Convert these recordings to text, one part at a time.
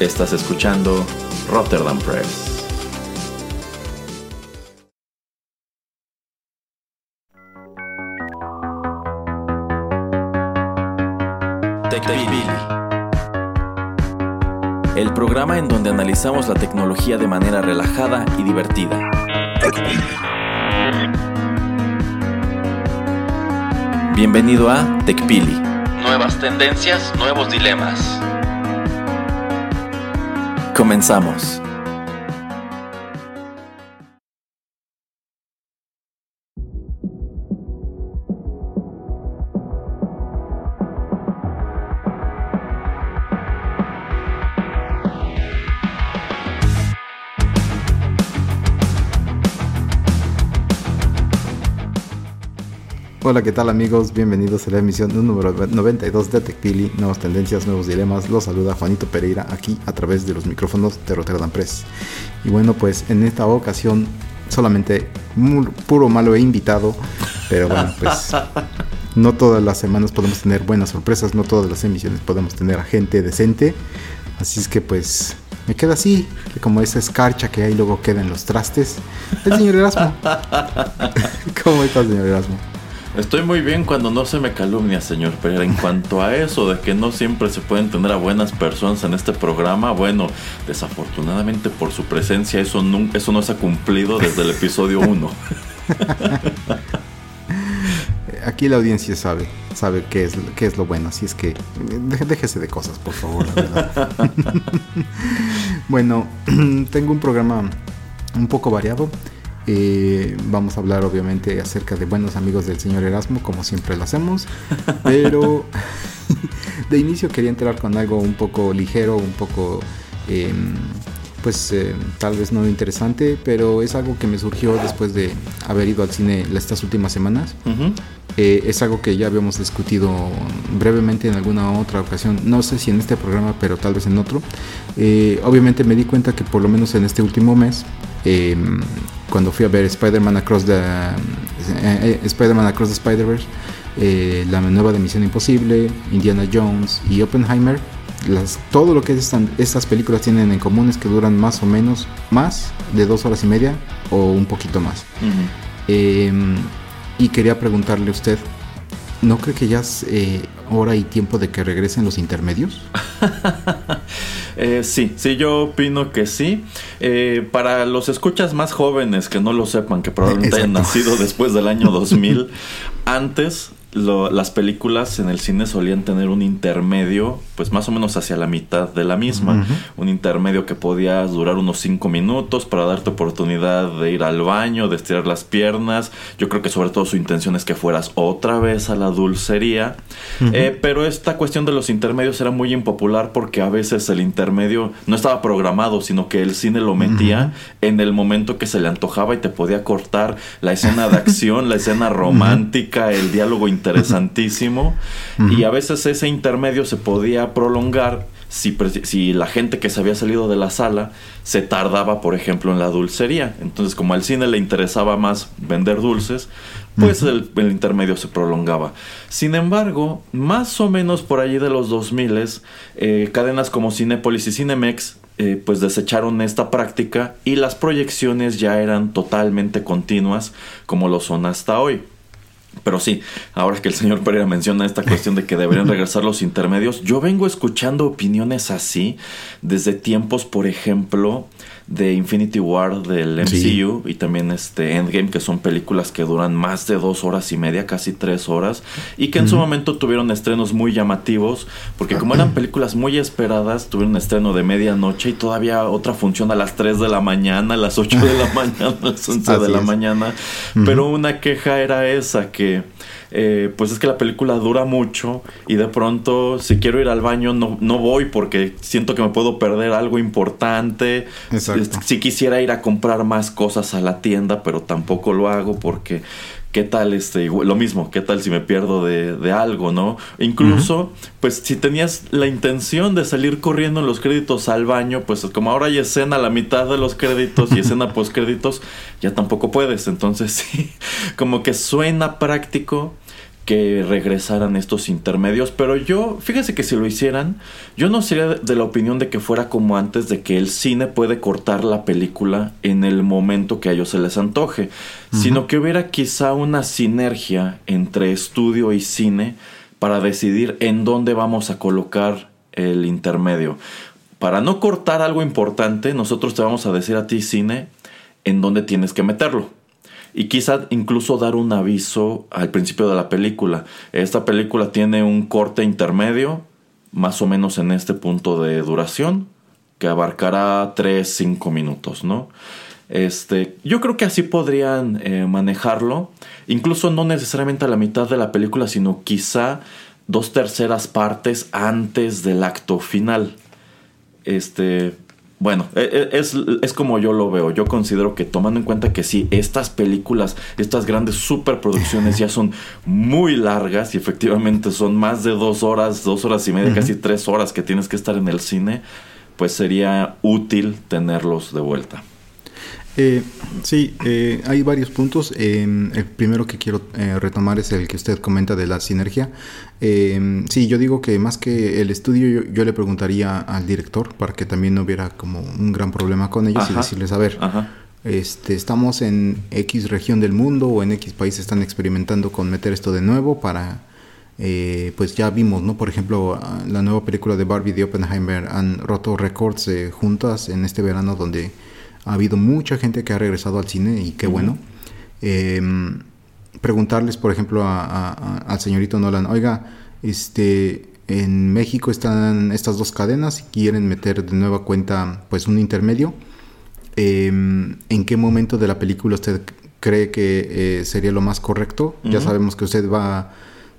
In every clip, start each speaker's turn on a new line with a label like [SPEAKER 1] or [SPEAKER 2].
[SPEAKER 1] Estás escuchando Rotterdam Press. El programa en donde analizamos la tecnología de manera relajada y divertida. Bienvenido a TechPili. Nuevas tendencias, nuevos dilemas. Comenzamos.
[SPEAKER 2] Hola, ¿qué tal amigos? Bienvenidos a la emisión número 92 de TechPili, Nuevas Tendencias, Nuevos Dilemas. Los saluda Juanito Pereira aquí a través de los micrófonos de Rotterdam Press. Y bueno, pues en esta ocasión solamente puro malo he invitado, pero bueno, pues no todas las semanas podemos tener buenas sorpresas, no todas las emisiones podemos tener a gente decente. Así es que pues me queda así, como esa escarcha que ahí luego queda en los trastes. El señor Erasmo. ¿Cómo está, señor Erasmo?
[SPEAKER 1] Estoy muy bien cuando no se me calumnia, señor Pereira. En cuanto a eso de que no siempre se pueden tener a buenas personas en este programa, bueno, desafortunadamente por su presencia eso, nunca, eso no se ha cumplido desde el episodio 1.
[SPEAKER 2] Aquí la audiencia sabe, sabe qué es, qué es lo bueno, así es que déjese de cosas, por favor. bueno, tengo un programa un poco variado. Eh, vamos a hablar obviamente acerca de buenos amigos del señor Erasmo, como siempre lo hacemos. Pero de inicio quería entrar con algo un poco ligero, un poco, em, pues eh, tal vez no interesante, pero es algo que me surgió después de haber ido al cine estas últimas semanas. Eh, es algo que ya habíamos discutido brevemente en alguna otra ocasión, no sé si en este programa, pero tal vez en otro. obviamente me di cuenta que por lo menos en este último mes, em, cuando fui a ver Spider-Man Across the, eh, eh, Spider-Man Across the Spider-Verse, eh, la nueva de Misión Imposible, Indiana Jones y Oppenheimer, las, todo lo que estas películas tienen en común es que duran más o menos más de dos horas y media o un poquito más. Em, y quería preguntarle a usted, ¿no cree que ya es hora y tiempo de que regresen los intermedios?
[SPEAKER 1] Eh, sí, sí, yo opino que sí. Eh, para los escuchas más jóvenes que no lo sepan, que probablemente hayan nacido después del año 2000, antes las películas en el cine solían tener un intermedio, pues más o menos hacia la mitad de la misma. Un intermedio que podía durar unos 5 minutos para darte oportunidad de ir al baño, de estirar las piernas. Yo creo que sobre todo su intención es que fueras otra vez a la dulcería. Eh, pero esta cuestión de los intermedios era muy impopular porque a veces el intermedio no estaba programado, sino que el cine lo metía en el momento que se le antojaba y te podía cortar la escena de acción, la escena romántica, el diálogo interesantísimo. Y a veces ese intermedio se podía prolongar si, si, la gente que se había salido de la sala se tardaba, por ejemplo, en la dulcería. Entonces, como al cine le interesaba más vender dulces, pues el, intermedio se prolongaba. Sin embargo, más o menos por allí de los 2000, eh, cadenas como Cinepolis y Cinemex eh, pues desecharon esta práctica y las proyecciones ya eran totalmente continuas como lo son hasta hoy. Pero sí, ahora que el señor Pereira menciona esta cuestión de que deberían regresar los intermedios, yo vengo escuchando opiniones así desde tiempos, por ejemplo, de Infinity War del MCU y también este Endgame, que son películas que duran más de dos horas y media, casi tres horas, y que en su momento tuvieron estrenos muy llamativos, porque como eran películas muy esperadas, tuvieron un estreno de medianoche y todavía otra función a las 3 de la mañana, a las 8 de la mañana, a las 11 de la mañana, pero una queja era esa que eh, pues es que la película dura mucho y de pronto si quiero ir al baño no, no voy porque siento que me puedo perder algo importante. Si quisiera ir a comprar más cosas a la tienda, pero tampoco lo hago porque qué tal este lo mismo qué tal si me pierdo de, algo no incluso pues si tenías la intención de salir corriendo en los créditos al baño pues como ahora hay escena a la mitad de los créditos y escena post créditos ya tampoco puedes. Entonces sí como que suena práctico que regresaran estos intermedios, pero yo, fíjese que si lo hicieran, yo no sería de la opinión de que fuera como antes de que el cine puede cortar la película en el momento que a ellos se les antoje, sino que hubiera quizá una sinergia entre estudio y cine para decidir en dónde vamos a colocar el intermedio. Para no cortar algo importante, nosotros te vamos a decir a ti, cine, en dónde tienes que meterlo. Y quizá incluso dar un aviso al principio de la película. Esta película tiene un corte intermedio, más o menos en este punto de duración, que abarcará 3-5 minutos, ¿no? Este, yo creo que así podrían eh, manejarlo, incluso no necesariamente a la mitad de la película, sino quizá dos terceras partes antes del acto final. Este, bueno, e, e, es, es, como yo lo veo. Yo considero que tomando en cuenta que sí, estas películas, estas grandes superproducciones ya son muy largas y efectivamente son más de dos horas, dos horas y media, casi tres horas que tienes que estar en el cine, pues sería útil tenerlos de vuelta.
[SPEAKER 2] Eh, sí, eh, hay varios puntos. Em, el primero que quiero eh, retomar es el que usted comenta de la sinergia. Em, sí, yo digo que más que el estudio, yo, le preguntaría al director para que también no hubiera como un gran problema con ellos y decirles, a ver, este, estamos en X región del mundo o en X país están experimentando con meter esto de nuevo para... pues ya vimos, ¿no? Por ejemplo, la nueva película de Barbie de Oppenheimer han roto récords juntas en este verano donde ha habido mucha gente que ha regresado al cine y qué bueno. Em, preguntarles, por ejemplo, al señorito Nolan, oiga, este, en México están estas dos cadenas y quieren meter de nueva cuenta pues un intermedio. Em, ¿En qué momento de la película usted cree que eh, sería lo más correcto? Ya sabemos que usted va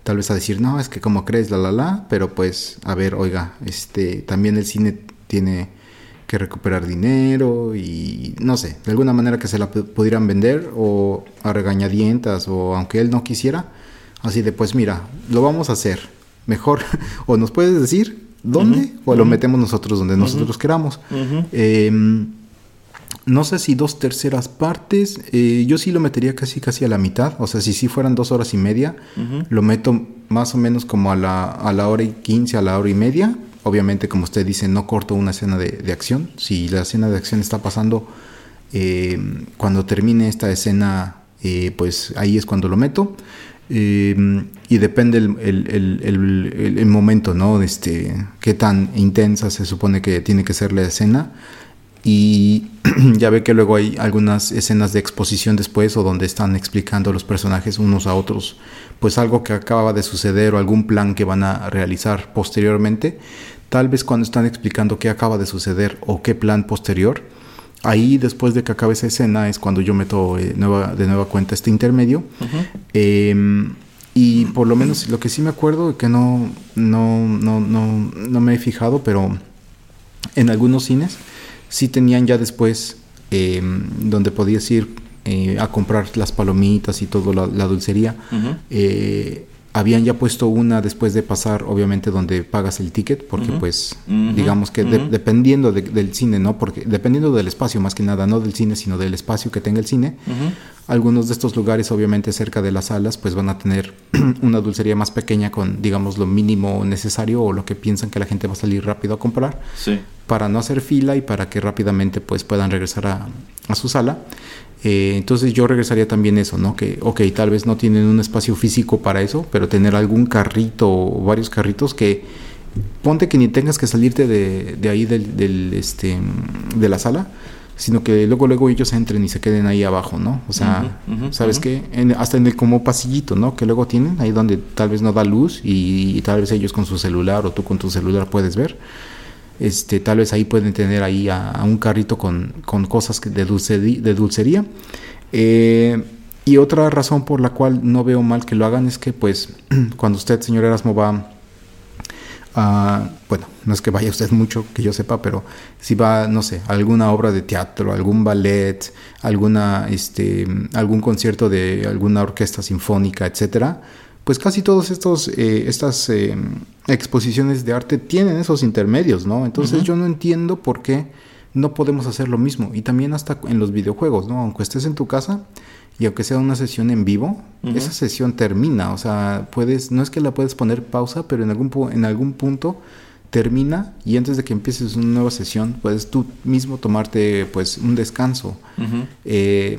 [SPEAKER 2] tal vez a decir, no, es que como crees, la, la, la, pero pues, a ver, oiga, este, también el cine tiene que recuperar dinero y no sé, de alguna manera que se la pudieran vender o a regañadientas o aunque él no quisiera, así de pues mira, lo vamos a hacer. Mejor, o nos puedes decir dónde o lo metemos nosotros donde nosotros queramos. Em, no sé si dos terceras partes, eh, yo sí lo metería casi casi a la mitad, o sea, si sí fueran dos horas y media, lo meto más o menos como a la, a la hora y quince, a la hora y media, obviamente, como usted dice, no corto una escena de, acción. Si la escena de acción está pasando, eh, cuando termine esta escena, eh, pues ahí es cuando lo meto. Eh, y depende el, momento, ¿no? Este, qué tan intensa se supone que tiene que ser la escena. Y ya ve que luego hay algunas escenas de exposición después o donde están explicando los personajes unos a otros, pues algo que acaba de suceder o algún plan que van a realizar posteriormente. Tal vez cuando están explicando qué acaba de suceder o qué plan posterior, ahí después de que acabe esa escena es cuando yo meto eh, nueva, de nueva cuenta este intermedio. Em, y por lo menos lo que sí me acuerdo, que no, no, no, no, no me he fijado, pero en algunos cines sí tenían ya después em, donde podías ir eh, a comprar las palomitas y todo la, dulcería. eh, habían ya puesto una después de pasar, obviamente, donde pagas el ticket, porque pues, digamos que dependiendo del cine, ¿no? Porque dependiendo del espacio, más que nada, no del cine, sino del espacio que tenga el cine, algunos de estos lugares, obviamente, cerca de las salas, pues van a tener una dulcería más pequeña con, digamos, lo mínimo necesario o lo que piensan que la gente va a salir rápido a comprar, para no hacer fila y para que rápidamente, pues, puedan regresar a, a su sala. Eh, entonces yo regresaría también eso, ¿no? Que, ok, tal vez no tienen un espacio físico para eso, pero tener algún carrito o varios carritos que ponte que ni tengas que salirte de, de ahí del, este, de la sala, sino que luego luego ellos entren y se queden ahí abajo, ¿no? O sea, ¿sabes qué? hasta en el como pasillito, ¿no? Que luego tienen, ahí donde tal vez no da luz y, y tal vez ellos con su celular o tú con tu celular puedes ver este, tal vez ahí pueden tener ahí a, un carrito con, cosas de, de dulcería. Eh, y otra razón por la cual no veo mal que lo hagan es que pues cuando usted, señor Erasmo, va a, bueno, no es que vaya usted mucho, que yo sepa, pero si va, no sé, a alguna obra de teatro, algún ballet, alguna, este, algún concierto de alguna orquesta sinfónica, etcétera, pues casi todos estos eh, estas eh, exposiciones de arte tienen esos intermedios, ¿no? Entonces yo no entiendo por qué no podemos hacer lo mismo. Y también hasta en los videojuegos, ¿no? Aunque estés en tu casa y aunque sea una sesión en vivo, esa sesión termina. O sea, puedes, no es que la puedes poner pausa, pero en algún, en algún punto termina y antes de que empieces una nueva sesión, puedes tú mismo tomarte pues un descanso. Eh,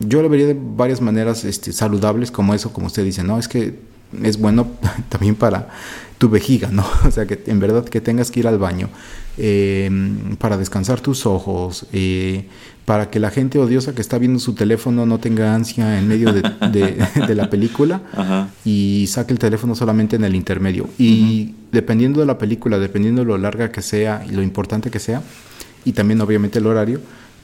[SPEAKER 2] yo lo vería de varias maneras este, saludables como eso, como usted dice, ¿no? Es que es bueno también para tu vejiga, ¿no? O sea, que en verdad que tengas que ir al baño em, para descansar tus ojos, eh, para que la gente odiosa que está viendo su teléfono no tenga ansia en medio de, la película y saque el teléfono solamente en el intermedio. Y dependiendo de la película, dependiendo de lo larga que sea y lo importante que sea, y también obviamente el horario,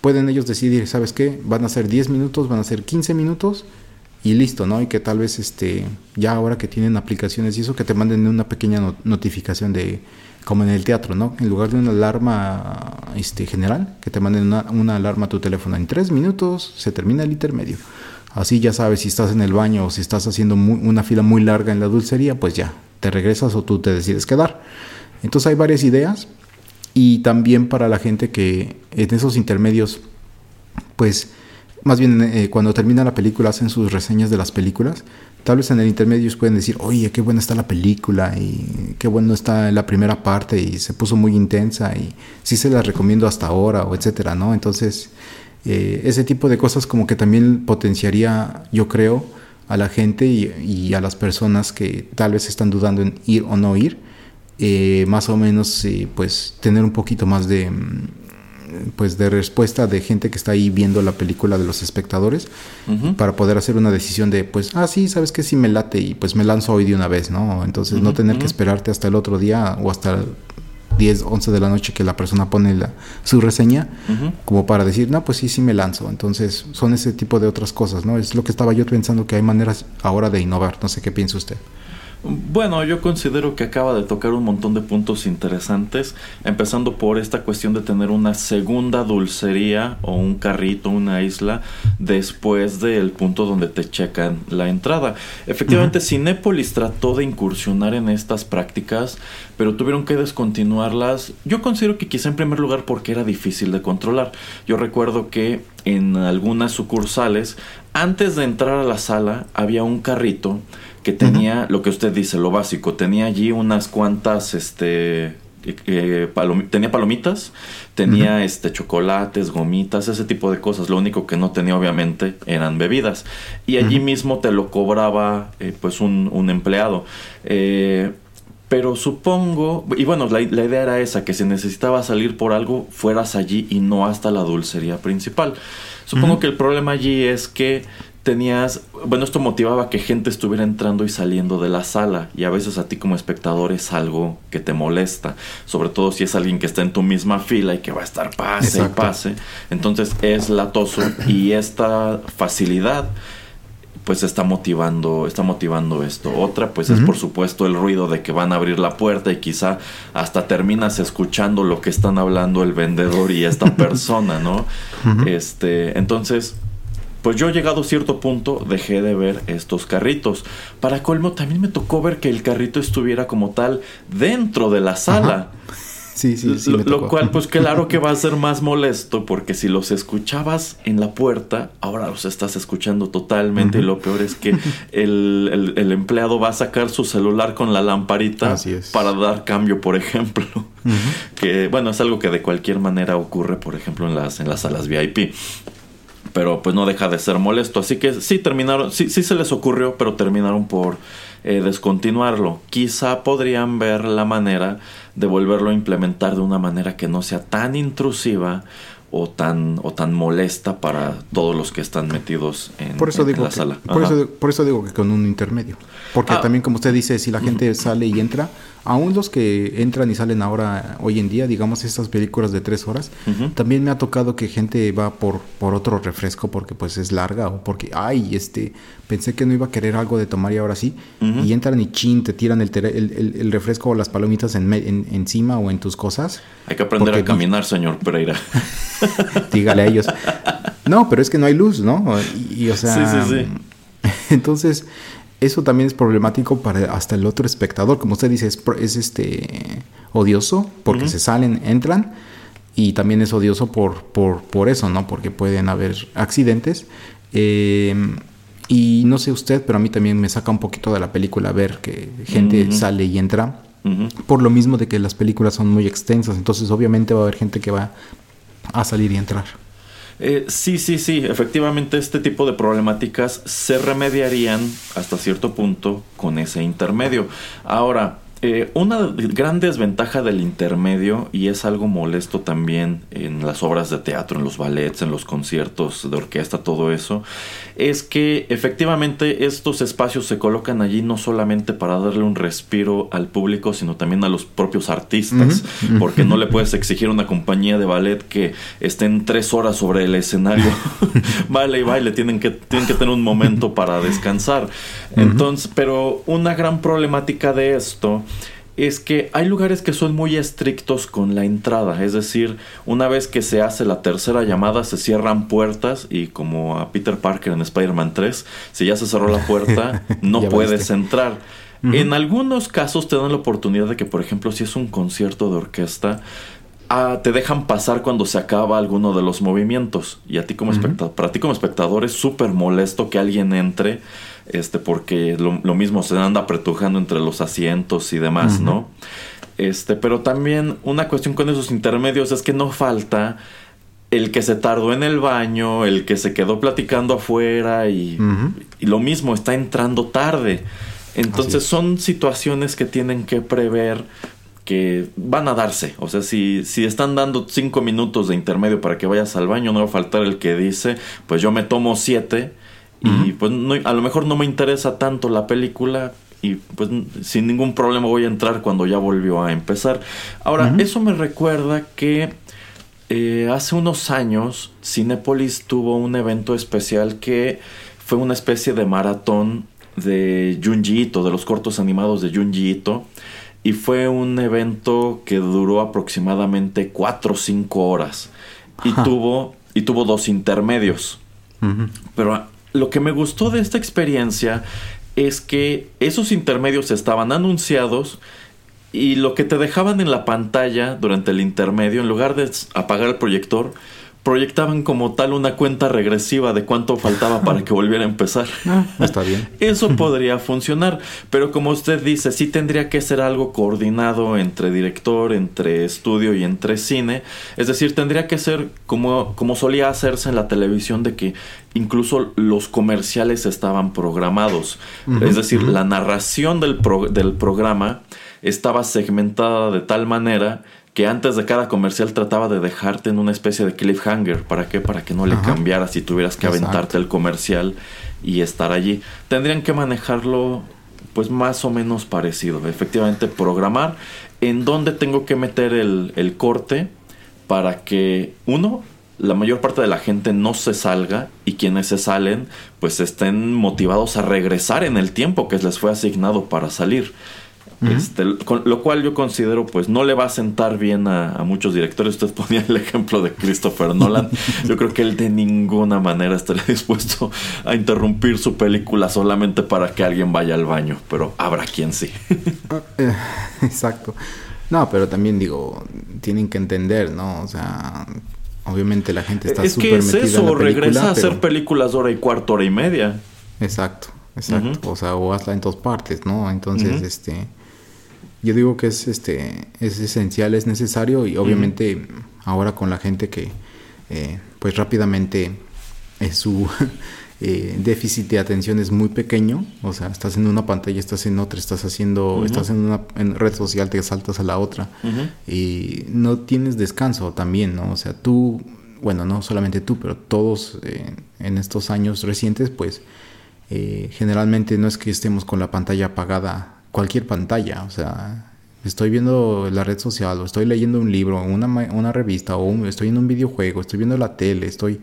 [SPEAKER 2] pueden ellos decidir, ¿sabes qué? Van a ser 10 minutos, van a ser 15 minutos y listo, ¿no? Y que tal vez este ya ahora que tienen aplicaciones y eso que te manden una pequeña notificación de como en el teatro, ¿no? En lugar de una alarma este general, que te manden una, alarma a tu teléfono en tres minutos se termina el intermedio. Así ya sabes si estás en el baño o si estás haciendo una fila muy larga en la dulcería, pues ya te regresas o tú te decides quedar. Entonces hay varias ideas y también para la gente que en esos intermedios pues más bien eh, cuando termina la película hacen sus reseñas de las películas. Tal vez en el intermedio pueden decir, oye, qué buena está la película y qué bueno está la primera parte y se puso muy intensa y sí se la recomiendo hasta ahora o etcétera, ¿no? Entonces, eh, ese tipo de cosas como que también potenciaría, yo creo, a la gente y, a las personas que tal vez están dudando en ir o no ir, eh, más o menos, pues tener un poquito más de mm, pues de respuesta de gente que está ahí viendo la película de los espectadores para poder hacer una decisión de pues ah sí sabes que sí me late y pues me lanzo hoy de una vez no entonces no tener que esperarte hasta el otro día o hasta 10 11 de la noche que la persona pone la, su reseña como para decir no pues sí sí me lanzo entonces son ese tipo de otras cosas no es lo que estaba yo pensando que hay maneras ahora de innovar. No sé qué piensa usted
[SPEAKER 1] bueno, yo considero que acaba de tocar un montón de puntos interesantes, empezando por esta cuestión de tener una segunda dulcería o un carrito, una isla, después del punto donde te checan la entrada. Efectivamente, Cinépolis trató de incursionar en estas prácticas, pero tuvieron que descontinuarlas. Yo considero que quizá en primer lugar porque era difícil de controlar. Yo recuerdo que en algunas sucursales, antes de entrar a la sala, había un carrito que tenía lo que usted dice, lo básico, tenía allí unas cuantas, este, eh, eh, tenía palomitas, tenía este chocolates, gomitas, ese tipo de cosas. Lo único que no tenía obviamente eran bebidas. Y allí mismo te lo cobraba eh, pues un, un empleado. pero supongo, y bueno, la, la, idea era esa, que si necesitaba salir por algo, fueras allí y no hasta la dulcería principal. Supongo que el problema allí es que tenías, bueno, esto motivaba que gente estuviera entrando y saliendo de la sala y a veces a ti como espectador es algo que te molesta, sobre todo si es alguien que está en tu misma fila y que va a estar pase y pase, entonces es latoso y esta facilidad pues está motivando, está motivando esto. Otra, pues es por supuesto el ruido de que van a abrir la puerta y quizá hasta terminas escuchando lo que están hablando el vendedor y esta persona, ¿no? Este, entonces, pues yo llegado a cierto punto dejé de ver estos carritos. Para colmo también me tocó ver que el carrito estuviera como tal dentro de la sala.
[SPEAKER 2] Sí, sí, sí.
[SPEAKER 1] Lo, cual, pues claro que va a ser más molesto porque si los escuchabas en la puerta, ahora los estás escuchando totalmente y lo peor es que el, empleado va a sacar su celular con la lamparita para dar cambio, por ejemplo. Que bueno, es algo que de cualquier manera ocurre, por ejemplo, en las, en las salas VIP pero pues no deja de ser molesto. Así que sí terminaron, sí, sí se les ocurrió, pero terminaron por eh, descontinuarlo. Quizá podrían ver la manera de volverlo a implementar de una manera que no sea tan intrusiva o tan o tan molesta para todos los que están metidos en,
[SPEAKER 2] por eso digo la sala. Por eso, por eso, digo que con un intermedio. Porque ah. también, como usted dice, si la gente sale y entra, aún los que entran y salen ahora, hoy en día, digamos, estas películas de tres horas, también me ha tocado que gente va por, por otro refresco porque pues es larga o porque, ay, este, pensé que no iba a querer algo de tomar y ahora sí, y entran y chin, te tiran el, el, refresco o las palomitas en, encima o en tus cosas.
[SPEAKER 1] Hay que aprender a caminar, señor Pereira.
[SPEAKER 2] Dígale a ellos. No, pero es que no hay luz, ¿no? Y, o sea... Sí, sí, sí. Entonces, eso también es problemático para hasta el otro espectador. Como usted dice, es, es este odioso porque se salen, entran y también es odioso por, por, por eso, ¿no? Porque pueden haber accidentes. Eh, y no sé usted, pero a mí también me saca un poquito de la película ver que gente sale y entra. Por lo mismo de que las películas son muy extensas. Entonces obviamente va a haber gente que va a salir y entrar.
[SPEAKER 1] Eh, sí, sí, sí. Efectivamente este tipo de problemáticas se remediarían hasta cierto punto con ese intermedio. Ahora, eh, una gran desventaja del intermedio, y es algo molesto también en las obras de teatro, en los ballets, en los conciertos de orquesta, todo eso, es que efectivamente estos espacios se colocan allí no solamente para darle un respiro al público, sino también a los propios artistas, porque no le puedes exigir a una compañía de ballet que estén tres horas sobre el escenario, vale y baile, tienen que, tienen que tener un momento para descansar. Entonces, pero una gran problemática de esto es que hay lugares que son muy estrictos con la entrada, es decir, una vez que se hace la tercera llamada se cierran puertas y como a Peter Parker en Spider-Man 3, si ya se cerró la puerta, no puedes entrar. En algunos casos te dan la oportunidad de que, por ejemplo, si es un concierto de orquesta, ah, te dejan pasar cuando se acaba alguno de los movimientos. Y a ti como espectador, para ti como espectador es súper molesto que alguien entre este, porque lo, mismo se anda apretujando entre los asientos y demás, ¿no? Este, pero también una cuestión con esos intermedios es que no falta el que se tardó en el baño, el que se quedó platicando afuera y, y lo mismo, está entrando tarde. Entonces son situaciones que tienen que prever que van a darse. O sea, si, si están dando cinco minutos de intermedio para que vayas al baño, no va a faltar el que dice, pues yo me tomo siete y pues a lo mejor no me interesa tanto la película y pues sin ningún problema voy a entrar cuando ya volvió a empezar. Ahora, eso me recuerda que eh, hace unos años Cinepolis tuvo un evento especial que fue una especie de maratón de Junji Ito, de los cortos animados de Junji Ito. Y fue un evento que duró aproximadamente 4 o 5 horas. Y tuvo, y tuvo dos intermedios. Pero lo que me gustó de esta experiencia es que esos intermedios estaban anunciados y lo que te dejaban en la pantalla durante el intermedio, en lugar de apagar el proyector, proyectaban como tal una cuenta regresiva de cuánto faltaba para que volviera a empezar.
[SPEAKER 2] Ah, está bien.
[SPEAKER 1] Eso podría funcionar, pero como usted dice, sí tendría que ser algo coordinado entre director, entre estudio y entre cine. Es decir, tendría que ser como, como solía hacerse en la televisión de que incluso los comerciales estaban programados. es decir, la narración del, del programa estaba segmentada de tal manera que antes de cada comercial trataba de dejarte en una especie de cliffhanger. ¿Para qué? Para que no le cambiaras si tuvieras que aventarte el comercial y estar allí. Tendrían que manejarlo pues más o menos parecido. Efectivamente, programar en dónde tengo que meter el, el corte para que, uno, la mayor parte de la gente no se salga y quienes se salen pues estén motivados a regresar en el tiempo que les fue asignado para salir. Este, con, lo cual yo considero pues no le va a sentar bien a, muchos directores. Usted ponía el ejemplo de Christopher Nolan. Yo creo que él de ninguna manera estaría dispuesto a interrumpir su película solamente para que alguien vaya al baño, pero habrá quien sí.
[SPEAKER 2] Ah, eh, exacto. No, pero también digo, tienen que entender, ¿no? O sea, obviamente la gente está súper metida es eso, en la
[SPEAKER 1] película, regresa a hacer películas hora y cuarto, hora y media.
[SPEAKER 2] Exacto, exacto. O sea, o hazla en dos partes, ¿no? Entonces, este yo digo que es este es esencial, es necesario y obviamente ahora con la gente que eh, pues rápidamente eh, su eh, déficit de atención es muy pequeño, o sea, estás en una pantalla, estás en otra, estás haciendo, estás en una red social, te saltas a la otra y no tienes descanso también, ¿no? O sea, tú, bueno, no solamente tú, pero todos en estos años recientes, pues generalmente no es que estemos con la pantalla apagada cualquier pantalla, o sea, estoy viendo la red social, o estoy leyendo un libro, una, una revista, o estoy en un videojuego, estoy viendo la tele, estoy,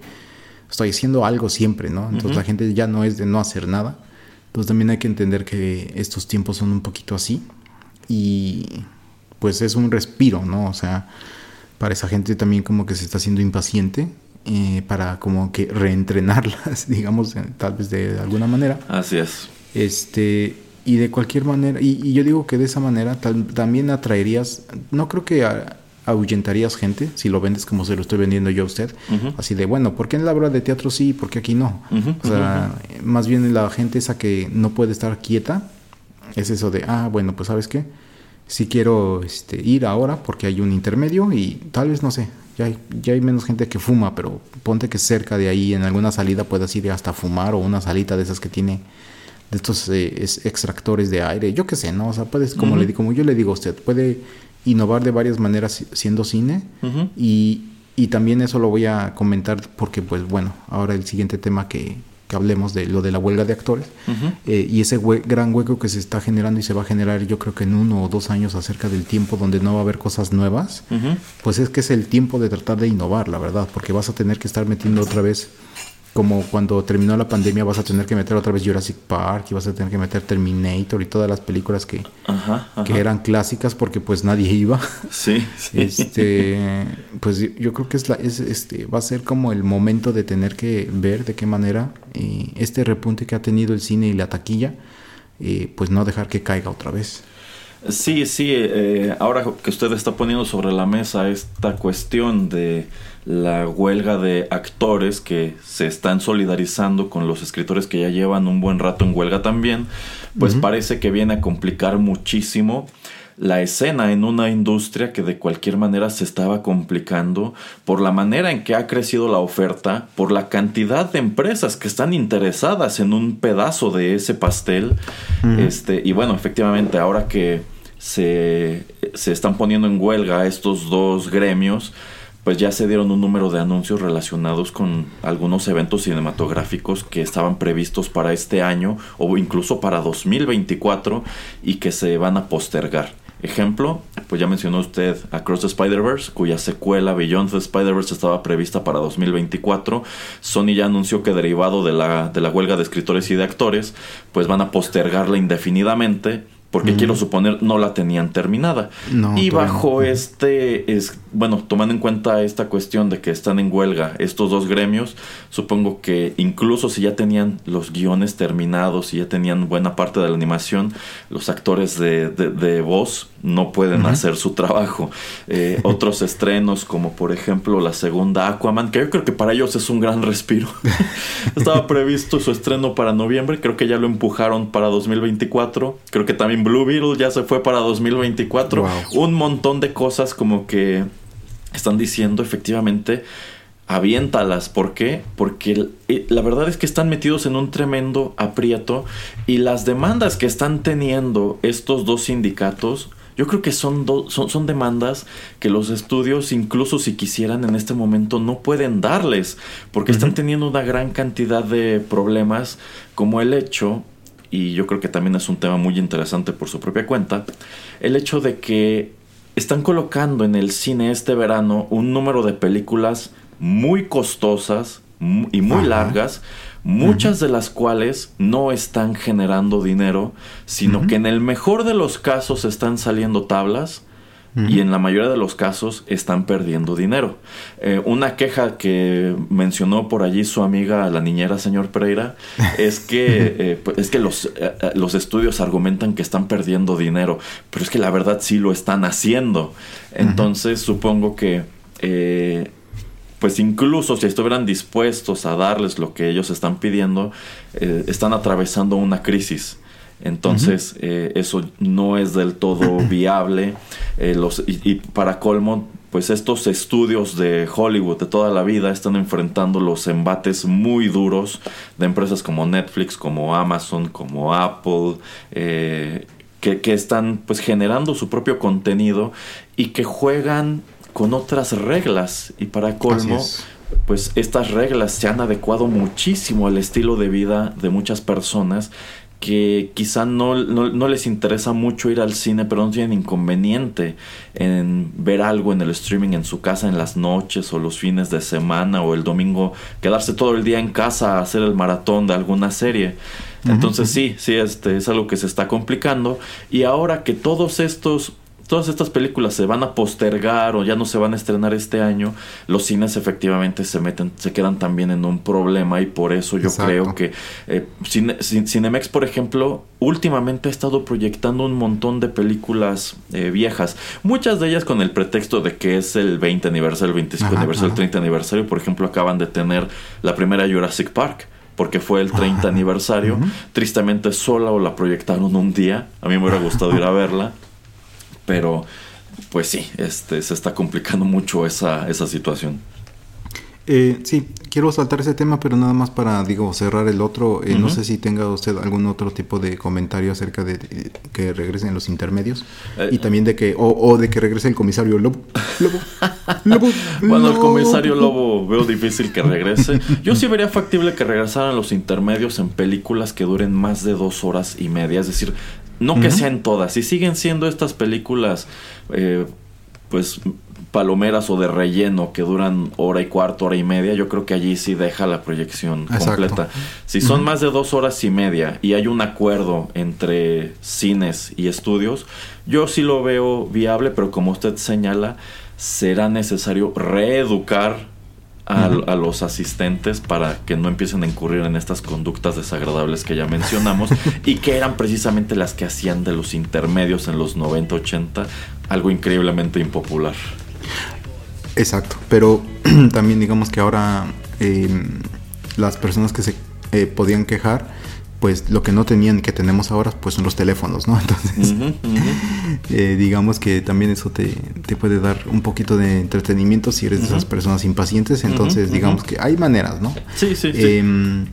[SPEAKER 2] estoy haciendo algo siempre, ¿no? Entonces la gente ya no es de no hacer nada. Entonces también hay que entender que estos tiempos son un poquito así. Y pues es un respiro, ¿no? O sea, para esa gente también como que se está haciendo impaciente eh, para como que reentrenarlas, digamos, tal vez de alguna manera.
[SPEAKER 1] Así es.
[SPEAKER 2] Este, y de cualquier manera, y, yo digo que de esa manera también atraerías, no creo que ahuyentarías gente si lo vendes como se lo estoy vendiendo yo a usted. Así de, bueno, ¿por qué en la obra de teatro sí y por qué aquí no? o sea, más bien la gente esa que no puede estar quieta es eso de, ah, bueno, pues sabes qué, si quiero este, ir ahora porque hay un intermedio y tal vez, no sé, ya hay, ya hay menos gente que fuma, pero ponte que cerca de ahí en alguna salida puedas ir hasta fumar o una salita de esas que tiene de estos eh, extractores de aire, yo qué sé, ¿no? O sea, puedes, como, le, como yo le digo a usted, puede innovar de varias maneras siendo cine y, y también eso lo voy a comentar porque, pues bueno, ahora el siguiente tema que, hablemos de lo de la huelga de actores eh, y ese gran hueco que se está generando y se va a generar yo creo que en uno o dos años acerca del tiempo donde no va a haber cosas nuevas, pues es que es el tiempo de tratar de innovar, la verdad, porque vas a tener que estar metiendo otra vez como cuando terminó la pandemia vas a tener que meter otra vez Jurassic Park y vas a tener que meter Terminator y todas las películas que, que eran clásicas porque pues nadie iba.
[SPEAKER 1] Sí,
[SPEAKER 2] Este, pues yo creo que es la, es, este, va a ser como el momento de tener que ver de qué manera eh, este repunte que ha tenido el cine y la taquilla, eh, pues no dejar que caiga otra vez.
[SPEAKER 1] Sí, sí, eh, ahora que usted está poniendo sobre la mesa esta cuestión de la huelga de actores que se están solidarizando con los escritores que ya llevan un buen rato en huelga también, pues parece que viene a complicar muchísimo la escena en una industria que de cualquier manera se estaba complicando por la manera en que ha crecido la oferta, por la cantidad de empresas que están interesadas en un pedazo de ese pastel. Este, y bueno, efectivamente, ahora que se, se están poniendo en huelga estos dos gremios, pues ya se dieron un número de anuncios relacionados con algunos eventos cinematográficos que estaban previstos para este año o incluso para 2024 y que se van a postergar. Ejemplo, pues ya mencionó usted Across the Spider-Verse, cuya secuela Beyond the Spider-Verse estaba prevista para 2024. Sony ya anunció que derivado de la, de la huelga de escritores y de actores, pues van a postergarla indefinidamente porque quiero suponer no la tenían terminada. y bajo este, es, bueno, tomando en cuenta esta cuestión de que están en huelga estos dos gremios, supongo que incluso si ya tenían los guiones terminados y ya tenían buena parte de la animación, los actores de, de, voz no pueden hacer su trabajo. Eh, otros estrenos, como por ejemplo la segunda Aquaman, que yo creo que para ellos es un gran respiro. Estaba previsto su estreno para noviembre, creo que ya lo empujaron para 2024. Creo que también Blue Beetle ya se fue para 2024. Un montón de cosas como que están diciendo efectivamente aviéntalas. ¿Por qué? Porque eh, la verdad es que están metidos en un tremendo aprieto y las demandas que están teniendo estos dos sindicatos, yo creo que son, son, son, demandas que los estudios, incluso si quisieran en este momento, no pueden darles, porque están teniendo una gran cantidad de problemas, como el hecho y yo creo que también es un tema muy interesante por su propia cuenta, el hecho de que están colocando en el cine este verano un número de películas muy costosas y muy largas, muchas de las cuales no están generando dinero, sino que en el mejor de los casos están saliendo tablas y en la mayoría de los casos están perdiendo dinero. Eh, una queja que mencionó por allí su amiga la niñera señor Pereira es que, eh, pues, es que los, eh, los estudios argumentan que están perdiendo dinero, pero es que la verdad sí lo están haciendo. Entonces supongo que pues incluso si estuvieran dispuestos a darles lo que ellos están pidiendo, están atravesando una crisis. Entonces, eh, eso no es del todo viable. Eh, los, y, para colmo, pues estos estudios de Hollywood de toda la vida están enfrentando los embates muy duros de empresas como Netflix, como Amazon, como Apple, eh, que, que, están pues generando su propio contenido y que juegan con otras reglas. Y para colmo, pues estas reglas se han adecuado muchísimo al estilo de vida de muchas personas que quizá no, no, les interesa mucho ir al cine, pero no tienen inconveniente en ver algo en el streaming en su casa en las noches o los fines de semana o el domingo, quedarse todo el día en casa a hacer el maratón de alguna serie. Entonces sí, sí, este es algo que se está complicando y ahora que todos estos todas estas películas se van a postergar o ya no se van a estrenar este año, los cines efectivamente se meten, se quedan también en un problema y por eso yo creo que eh, Cinemex, por ejemplo, últimamente ha estado proyectando un montón de películas eh, viejas, muchas de ellas con el pretexto de que es el 20 aniversario, el 25 aniversario, el 30 aniversario, por ejemplo, acaban de tener la primera Jurassic Park porque fue el 30 aniversario. Tristemente sola o la proyectaron un día. A mí me hubiera gustado ir a verla. Pero, pues sí, este, se está complicando mucho esa, esa situación.
[SPEAKER 2] Eh, sí, quiero saltar ese tema, pero nada más para, digo, cerrar el otro. Eh, no sé si tenga usted algún otro tipo de comentario acerca de, que regresen los intermedios eh, y también de que, o, de que regrese el comisario Lobo. Lobo,
[SPEAKER 1] Lobo. bueno, el comisario Lobo veo difícil que regrese. Yo sí vería factible que regresaran los intermedios en películas que duren más de dos horas y media. Es decir, no que sean todas. Si siguen siendo estas películas, pues palomeras o de relleno que duran hora y cuarto, hora y media, yo creo que allí sí deja la proyección completa. Si son más de dos horas y media y hay un acuerdo entre cines y estudios, yo sí lo veo viable, pero como usted señala, será necesario reeducar a, a, los asistentes para que no empiecen a incurrir en estas conductas desagradables que ya mencionamos y que eran precisamente las que hacían de los intermedios en los 90-80 algo increíblemente impopular.
[SPEAKER 2] Exacto, pero también digamos que ahora em, las personas que se eh, podían quejar, pues lo que no tenían y que tenemos ahora, pues son los teléfonos, ¿no? Entonces, eh, digamos que también eso te, te, puede dar un poquito de entretenimiento si eres de esas personas impacientes, entonces digamos que hay maneras, ¿no?
[SPEAKER 1] Sí, sí,
[SPEAKER 2] sí. Em,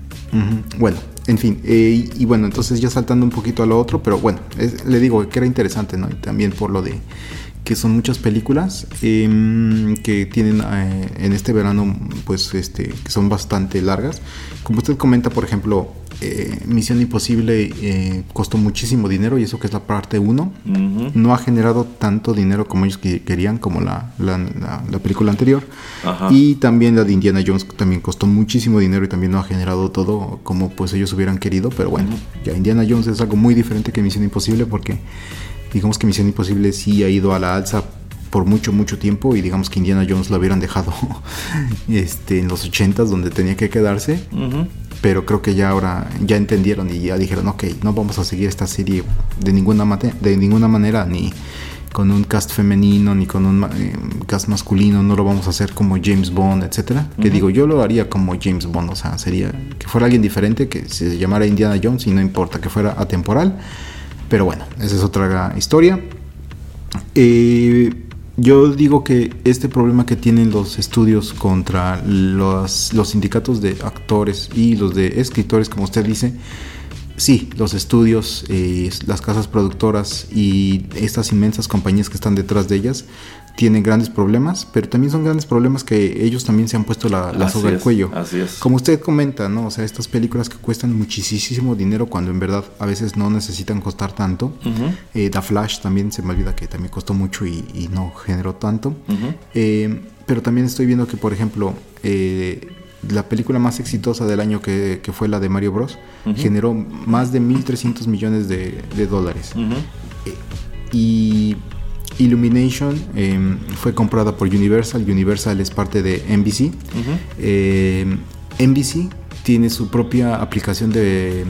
[SPEAKER 2] bueno, en fin, eh, y, bueno, entonces ya saltando un poquito a lo otro, pero bueno, le digo que era interesante, ¿no? Y también por lo de que son muchas películas em, que tienen eh, en este verano, pues, este, que son bastante largas. Como usted comenta, por ejemplo, eh, Misión Imposible eh, costó muchísimo dinero y eso que es la parte 1 no ha generado tanto dinero como ellos querían como la, la, película anterior. Y también la de Indiana Jones también costó muchísimo dinero y también no ha generado todo como pues ellos hubieran querido pero bueno ya Indiana Jones es algo muy diferente que Misión Imposible porque digamos que Misión Imposible sí ha ido a la alza por mucho, mucho tiempo y digamos que Indiana Jones lo hubieran dejado este, en los 80 donde tenía que quedarse. Pero creo que ya ahora ya entendieron y ya dijeron, ok, no vamos a seguir esta serie de ninguna, de ninguna manera, ni con un cast femenino, ni con un eh, cast masculino, no lo vamos a hacer como James Bond, etcétera. Que digo, yo lo haría como James Bond, o sea, sería que fuera alguien diferente, que se llamara Indiana Jones y no importa que fuera atemporal pero bueno, esa es otra historia. Eh, yo digo que este problema que tienen los estudios contra los, los sindicatos de actores y los de escritores, como usted dice, sí, los estudios, eh, las casas productoras y estas inmensas compañías que están detrás de ellas tienen grandes problemas, pero también son grandes problemas que ellos también se han puesto la, la soga al cuello.
[SPEAKER 1] Así es.
[SPEAKER 2] Como usted comenta, ¿no? O sea, estas películas que cuestan muchísimo dinero cuando en verdad a veces no necesitan costar tanto. Eh, The Flash también se me olvida que también costó mucho y, no generó tanto. Eh, pero también estoy viendo que, por ejemplo, eh, la película más exitosa del año que, fue la de Mario Bros. generó más de 1.300 millones de, de dólares. y Illumination em, fue comprada por Universal. Universal es parte de NBC. NBC em, tiene su propia aplicación de,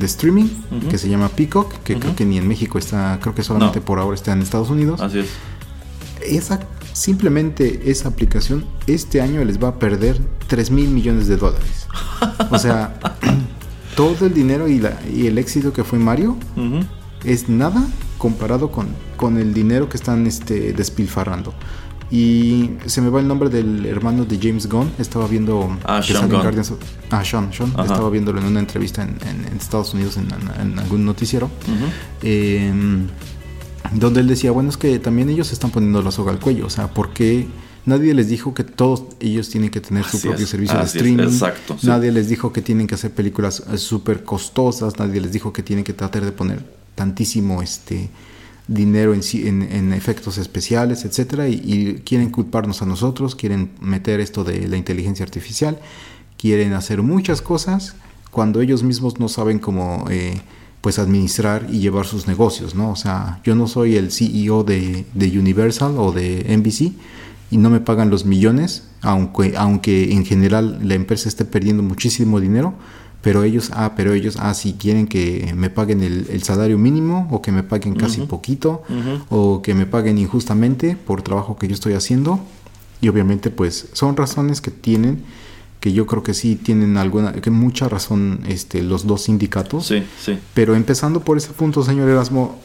[SPEAKER 2] streaming que se llama Peacock, que creo que ni en México está, creo que solamente por ahora está en Estados Unidos.
[SPEAKER 1] Así es.
[SPEAKER 2] Esa, simplemente esa aplicación este año les va a perder 3 mil millones de dólares. o sea, todo el dinero y, la, y el éxito que fue Mario es nada comparado con, con el dinero que están este, despilfarrando. Y se me va el nombre del hermano de James Gunn. Estaba viendo.
[SPEAKER 1] Ah, Sean Gunn.
[SPEAKER 2] ah, Sean. Sean. Estaba viéndolo en una entrevista en, en, Estados Unidos, en, algún noticiero. Em, donde él decía: Bueno, es que también ellos están poniendo la soga al cuello. O sea, ¿por qué nadie les dijo que todos ellos tienen que tener su propio servicio de streaming?
[SPEAKER 1] exacto.
[SPEAKER 2] Nadie les dijo que tienen que hacer películas eh, súper costosas. Nadie les dijo que tienen que tratar de poner tantísimo este dinero en, en, efectos especiales, etcétera, y, quieren culparnos a nosotros, quieren meter esto de la inteligencia artificial, quieren hacer muchas cosas cuando ellos mismos no saben cómo eh, pues administrar y llevar sus negocios, ¿no? O sea, yo no soy el CEO de, de Universal o de NBC y no me pagan los millones, aunque, aunque en general la empresa esté perdiendo muchísimo dinero, pero ellos, ah, pero ellos, ah, si quieren que me paguen el, salario mínimo o que me paguen casi poquito o que me paguen injustamente por trabajo que yo estoy haciendo. Y obviamente pues son razones que tienen que yo creo que sí tienen alguna, que mucha razón este, los dos sindicatos.
[SPEAKER 1] Sí, sí.
[SPEAKER 2] Pero empezando por ese punto, señor Erasmo,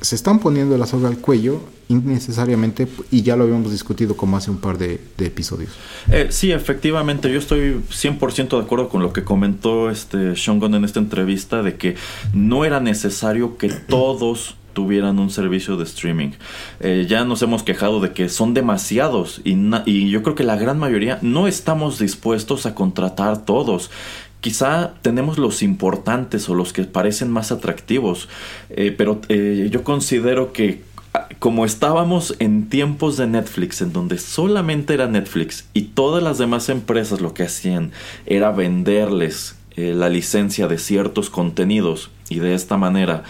[SPEAKER 2] se están poniendo la soga al cuello innecesariamente y ya lo habíamos discutido como hace un par de, episodios.
[SPEAKER 1] Eh, sí, efectivamente, yo estoy 100% de acuerdo con lo que comentó este Sean Gunn en esta entrevista de que no era necesario que todos tuvieran un servicio de streaming. Eh, ya nos hemos quejado de que son demasiados y, y yo creo que la gran mayoría no estamos dispuestos a contratar todos. Quizá tenemos los importantes o los que parecen más atractivos, eh, pero eh, yo considero que ah, como estábamos en tiempos de Netflix, en donde solamente era Netflix y todas las demás empresas lo que hacían era venderles la licencia de ciertos contenidos y de esta manera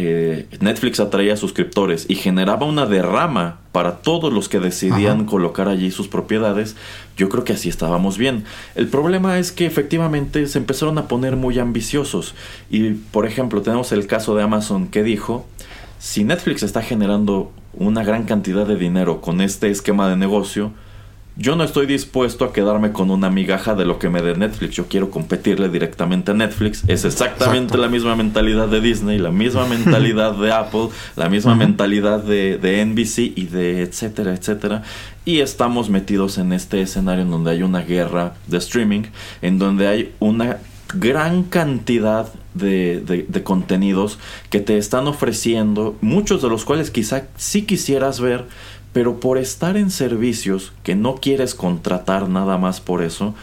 [SPEAKER 1] eh, Netflix atraía suscriptores y generaba una derrama para todos los que decidían colocar allí sus propiedades, yo creo que así estábamos bien. El problema es que efectivamente se empezaron a poner muy ambiciosos y por ejemplo tenemos el caso de Amazon que dijo, si Netflix está generando una gran cantidad de dinero con este esquema de negocio, yo no estoy dispuesto a quedarme con una migaja de lo que me dé Netflix. Yo quiero competirle directamente a Netflix. Es exactamente la misma mentalidad de Disney, la misma mentalidad de Apple, la misma mentalidad de, de, NBC y de etcétera, etcétera. Y estamos metidos en este escenario en donde hay una guerra de streaming, en donde hay una gran cantidad de, de, de, contenidos que te están ofreciendo, muchos de los cuales quizá sí quisieras ver, pero por estar en servicios que no quieres contratar nada más por eso,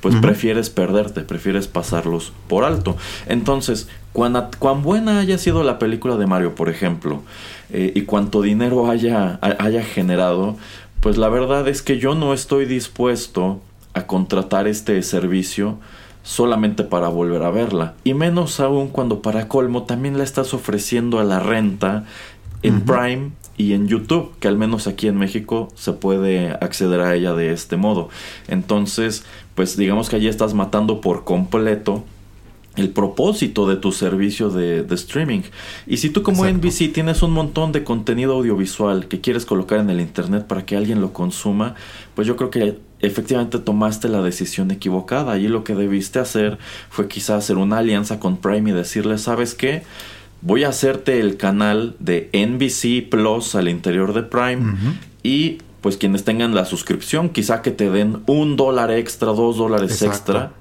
[SPEAKER 1] pues prefieres perderte, prefieres pasarlos por alto. Entonces, cuán, cuán, buena haya sido la película de Mario, por ejemplo, eh, y cuánto dinero haya, haya generado, pues la verdad es que yo no estoy dispuesto a contratar este servicio solamente para volver a verla. Y menos aún cuando para colmo también la estás ofreciendo a la renta en Prime y en YouTube, que al menos aquí en México se puede acceder a ella de este modo. Entonces, pues digamos que allí estás matando por completo el propósito de tu servicio de, streaming. Y si tú como NBC tienes un montón de contenido audiovisual que quieres colocar en el Internet para que alguien lo consuma, pues yo creo que efectivamente tomaste la decisión equivocada. Y lo que debiste hacer fue quizás hacer una alianza con Prime y decirle, ¿sabes qué? Voy a hacerte el canal de NBC Plus al interior de Prime y pues quienes tengan la suscripción quizá que te den un dólar extra, dos dólares extra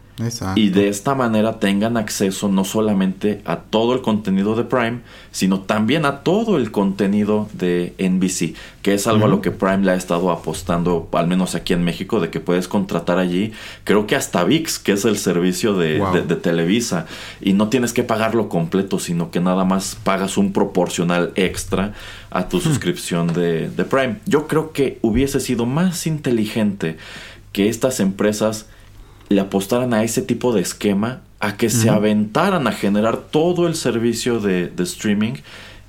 [SPEAKER 1] y de esta manera tengan acceso no solamente a todo el contenido de Prime, sino también a todo el contenido de NBC, que es algo a lo que Prime le ha estado apostando, al menos aquí en México, de que puedes contratar allí, creo que hasta VIX, que es el servicio de, Televisa, y no tienes que pagarlo completo, sino que nada más pagas un proporcional extra a tu suscripción de, de Prime. Yo creo que hubiese sido más inteligente que estas empresas le apostaran a ese tipo de esquema, a que se aventaran a generar todo el servicio de, streaming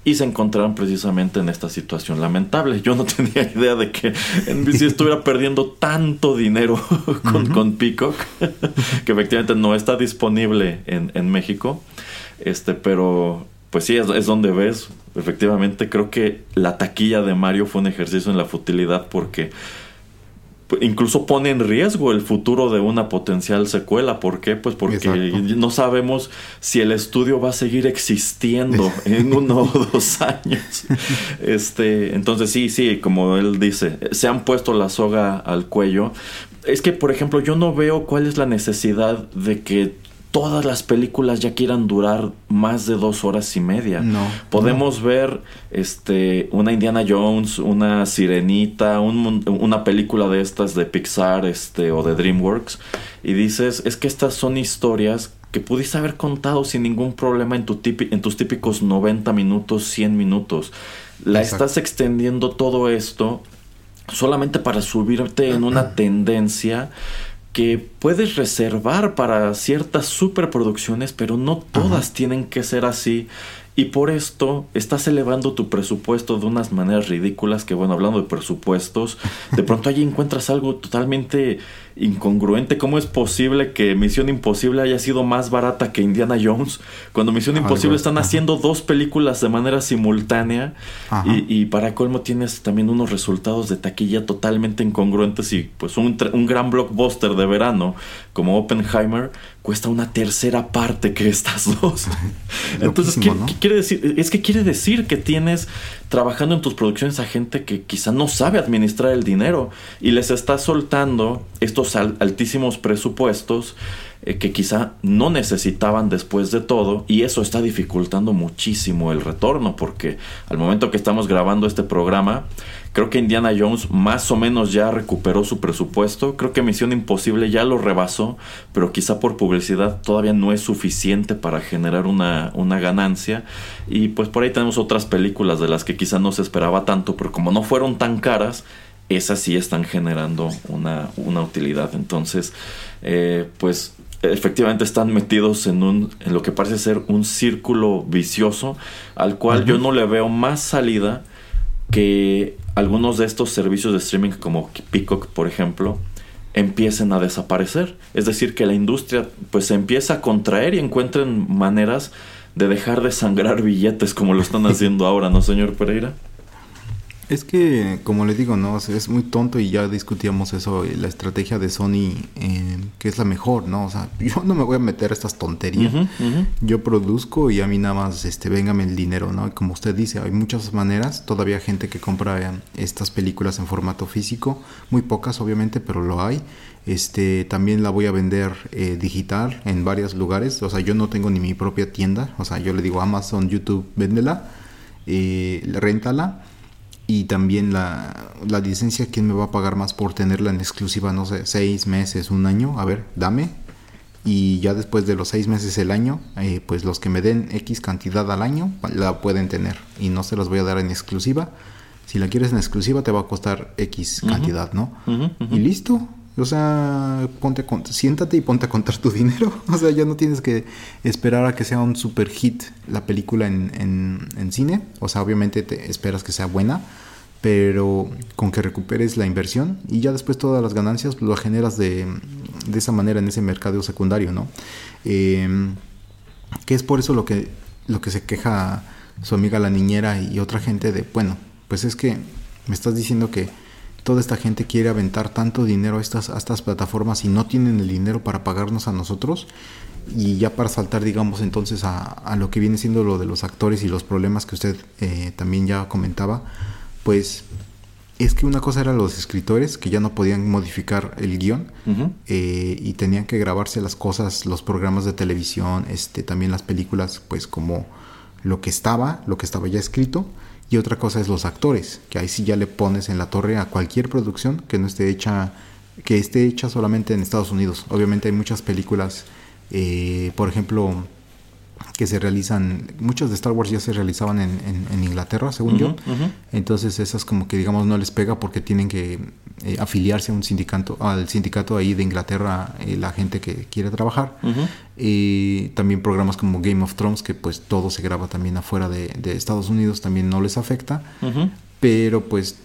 [SPEAKER 1] y se encontraron precisamente en esta situación lamentable. Yo no tenía idea de que NBC estuviera perdiendo tanto dinero con, con Peacock, que efectivamente no está disponible en, en México. Este, pero pues sí, es, es, donde ves, efectivamente, creo que la taquilla de Mario fue un ejercicio en la futilidad porque incluso pone en riesgo el futuro de una potencial secuela. ¿Por qué? Pues porque no sabemos si el estudio va a seguir existiendo en uno o dos años. Este, entonces sí, sí, como él dice, se han puesto la soga al cuello. Es que, por ejemplo, yo no veo cuál es la necesidad de que todas las películas ya quieran durar más de dos horas y media.
[SPEAKER 2] No.
[SPEAKER 1] Podemos ver este una Indiana Jones, una Sirenita, una película de estas de Pixar este, o de DreamWorks y dices, es que estas son historias que pudiste haber contado sin ningún problema en, tu en tus típicos 90 minutos, 100 minutos. La estás extendiendo todo esto solamente para subirte en una tendencia que puedes reservar para ciertas superproducciones, pero no todas tienen que ser así. Y por esto estás elevando tu presupuesto de unas maneras ridículas que, bueno, hablando de presupuestos, de pronto allí encuentras algo totalmente incongruente. ¿Cómo es posible que Misión Imposible haya sido más barata que Indiana Jones? Cuando Misión Imposible están haciendo dos películas de manera simultánea y, para colmo tienes también unos resultados de taquilla totalmente incongruentes y pues un, un gran blockbuster de verano como Oppenheimer cuesta una tercera parte que estas dos. Entonces, ¿qué, quiere decir? Es que quiere decir que tienes trabajando en tus producciones a gente que quizá no sabe administrar el dinero y les está soltando estos altísimos presupuestos eh, que quizá no necesitaban después de todo y eso está dificultando muchísimo el retorno porque al momento que estamos grabando este programa creo que Indiana Jones más o menos ya recuperó su presupuesto. Creo que Misión Imposible ya lo rebasó pero quizá por publicidad todavía no es suficiente para generar una, una ganancia. Y pues por ahí tenemos otras películas de las que quizá no se esperaba tanto pero como no fueron tan caras esas sí están generando una, una utilidad. Entonces eh, pues efectivamente están metidos en, un, en lo que parece ser un círculo vicioso al cual yo no le veo más salida que algunos de estos servicios de streaming como Peacock, por ejemplo, empiecen a desaparecer. Es decir, que la industria pues se empieza a contraer y encuentren maneras de dejar de sangrar billetes como lo están haciendo ahora, ¿no, señor Pereira?
[SPEAKER 2] Es que, como le digo, no, es muy tonto y ya discutíamos eso, eh, la estrategia de Sony, eh, que es la mejor, ¿no? O sea, yo no me voy a meter a estas tonterías. Yo produzco y a mí nada más, este, véngame el dinero, ¿no? como usted dice, hay muchas maneras, todavía gente que compra eh, estas películas en formato físico, muy pocas obviamente, pero lo hay. Este, también la voy a vender digital en varios lugares, o sea, yo no tengo ni mi propia tienda, o sea, yo le digo Amazon, YouTube, véndela, eh, réntala y también la, la, licencia, ¿quién me va a pagar más por tenerla en exclusiva? No sé, seis meses, un año, a ver, dame. Y ya después de los seis meses el año, eh, pues los que me den X cantidad al año la pueden tener y no se las voy a dar en exclusiva. Si la quieres en exclusiva te va a costar X cantidad, ¿no? Y listo, o sea, ponte a siéntate y ponte a contar tu dinero. O sea, ya no tienes que esperar a que sea un super hit la película en, en, cine. O sea, obviamente te esperas que sea buena, pero con que recuperes la inversión y ya después todas las ganancias lo generas de, de esa manera en ese mercado secundario, ¿no? Em, que es por eso lo que, lo que se queja su amiga la niñera y otra gente de, bueno, pues es que me estás diciendo que toda esta gente quiere aventar tanto dinero a estas, estas plataformas y no tienen el dinero para pagarnos a nosotros. Y ya para saltar, digamos, entonces a, lo que viene siendo lo de los actores y los problemas que usted eh, también ya comentaba, pues es que una cosa era los escritores que ya no podían modificar el guion eh, y tenían que grabarse las cosas, los programas de televisión, este, también las películas, pues como lo que estaba, lo que estaba ya escrito y otra cosa es los actores, que ahí sí ya le pones en la torre a cualquier producción que no esté hecha, que esté hecha solamente en Estados Unidos. Obviamente hay muchas películas, eh, por ejemplo, que se realizan, muchas de Star Wars ya se realizaban en, en, Inglaterra, según yo. Entonces esas como que digamos no les pega porque tienen que eh, afiliarse a un sindicato, al sindicato ahí de Inglaterra, eh, la gente que quiere trabajar. Y también programas como Game of Thrones, que pues todo se graba también afuera de, de Estados Unidos, también no les afecta. Pero pues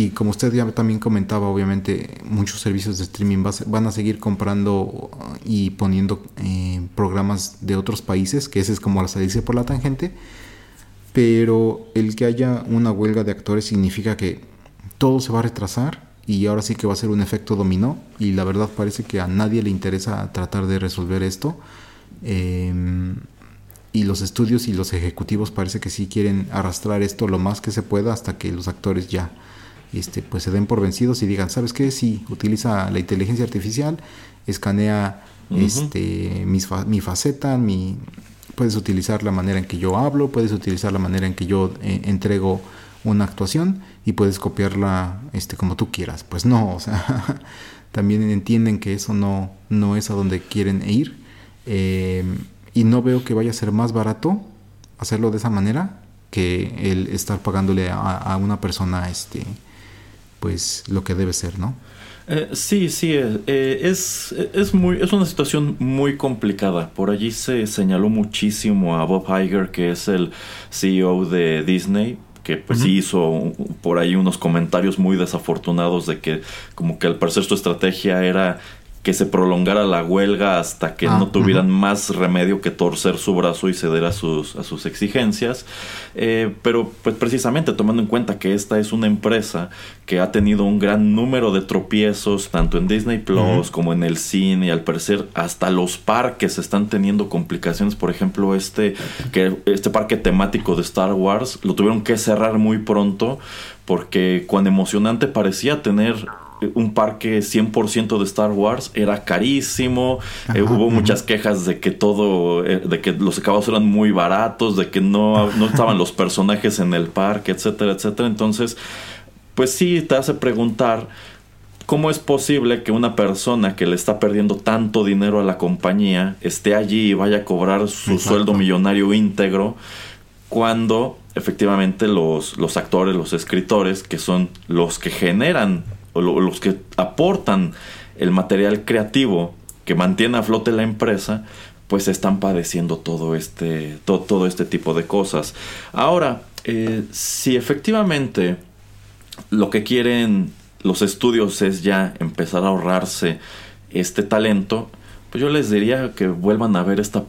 [SPEAKER 2] y como usted ya también comentaba, obviamente muchos servicios de streaming van a seguir comprando y poniendo eh, programas de otros países, que ese es como la salirse por la tangente. Pero el que haya una huelga de actores significa que todo se va a retrasar y ahora sí que va a ser un efecto dominó. Y la verdad parece que a nadie le interesa tratar de resolver esto. Em, y los estudios y los ejecutivos parece que sí quieren arrastrar esto lo más que se pueda hasta que los actores ya este, pues se den por vencidos y digan, ¿sabes qué? Sí, utiliza la inteligencia artificial, escanea este, mi faceta, mi, puedes utilizar la manera en que yo hablo, puedes utilizar la manera en que yo eh, entrego una actuación y puedes copiarla este, como tú quieras. Pues no, o sea, también entienden que eso no, no es a donde quieren ir. Eh, y no veo que vaya a ser más barato hacerlo de esa manera que el estar pagándole a, a una persona este, pues lo que debe ser, ¿no?
[SPEAKER 1] Eh, sí, sí, eh, es, es, muy, es una situación muy complicada. Por allí se señaló muchísimo a Bob Iger, que es el CEO de Disney, que pues sí hizo por ahí unos comentarios muy desafortunados de que como que al parecer su estrategia era que se prolongara la huelga hasta que ah, no tuvieran más remedio que torcer su brazo y ceder a sus, a sus exigencias. Eh, pero pues precisamente tomando en cuenta que esta es una empresa que ha tenido un gran número de tropiezos tanto en Disney Plus como en el cine y al parecer hasta los parques están teniendo complicaciones. Por ejemplo, este, que, este parque temático de Star Wars lo tuvieron que cerrar muy pronto porque cuán emocionante parecía tener un parque 100% de Star Wars era carísimo, eh, hubo muchas quejas de que todo, eh, de que los acabados eran muy baratos, de que no, no estaban los personajes en el parque, etcétera, etcétera. Entonces, pues sí, te hace preguntar cómo es posible que una persona que le está perdiendo tanto dinero a la compañía esté allí y vaya a cobrar su sueldo millonario íntegro cuando efectivamente los, los actores, los escritores, que son los que generan o los que aportan el material creativo que mantiene a flote la empresa, pues están padeciendo todo este, todo este tipo de cosas. Ahora, eh, si efectivamente lo que quieren los estudios es ya empezar a ahorrarse este talento, pues yo les diría que vuelvan a ver esta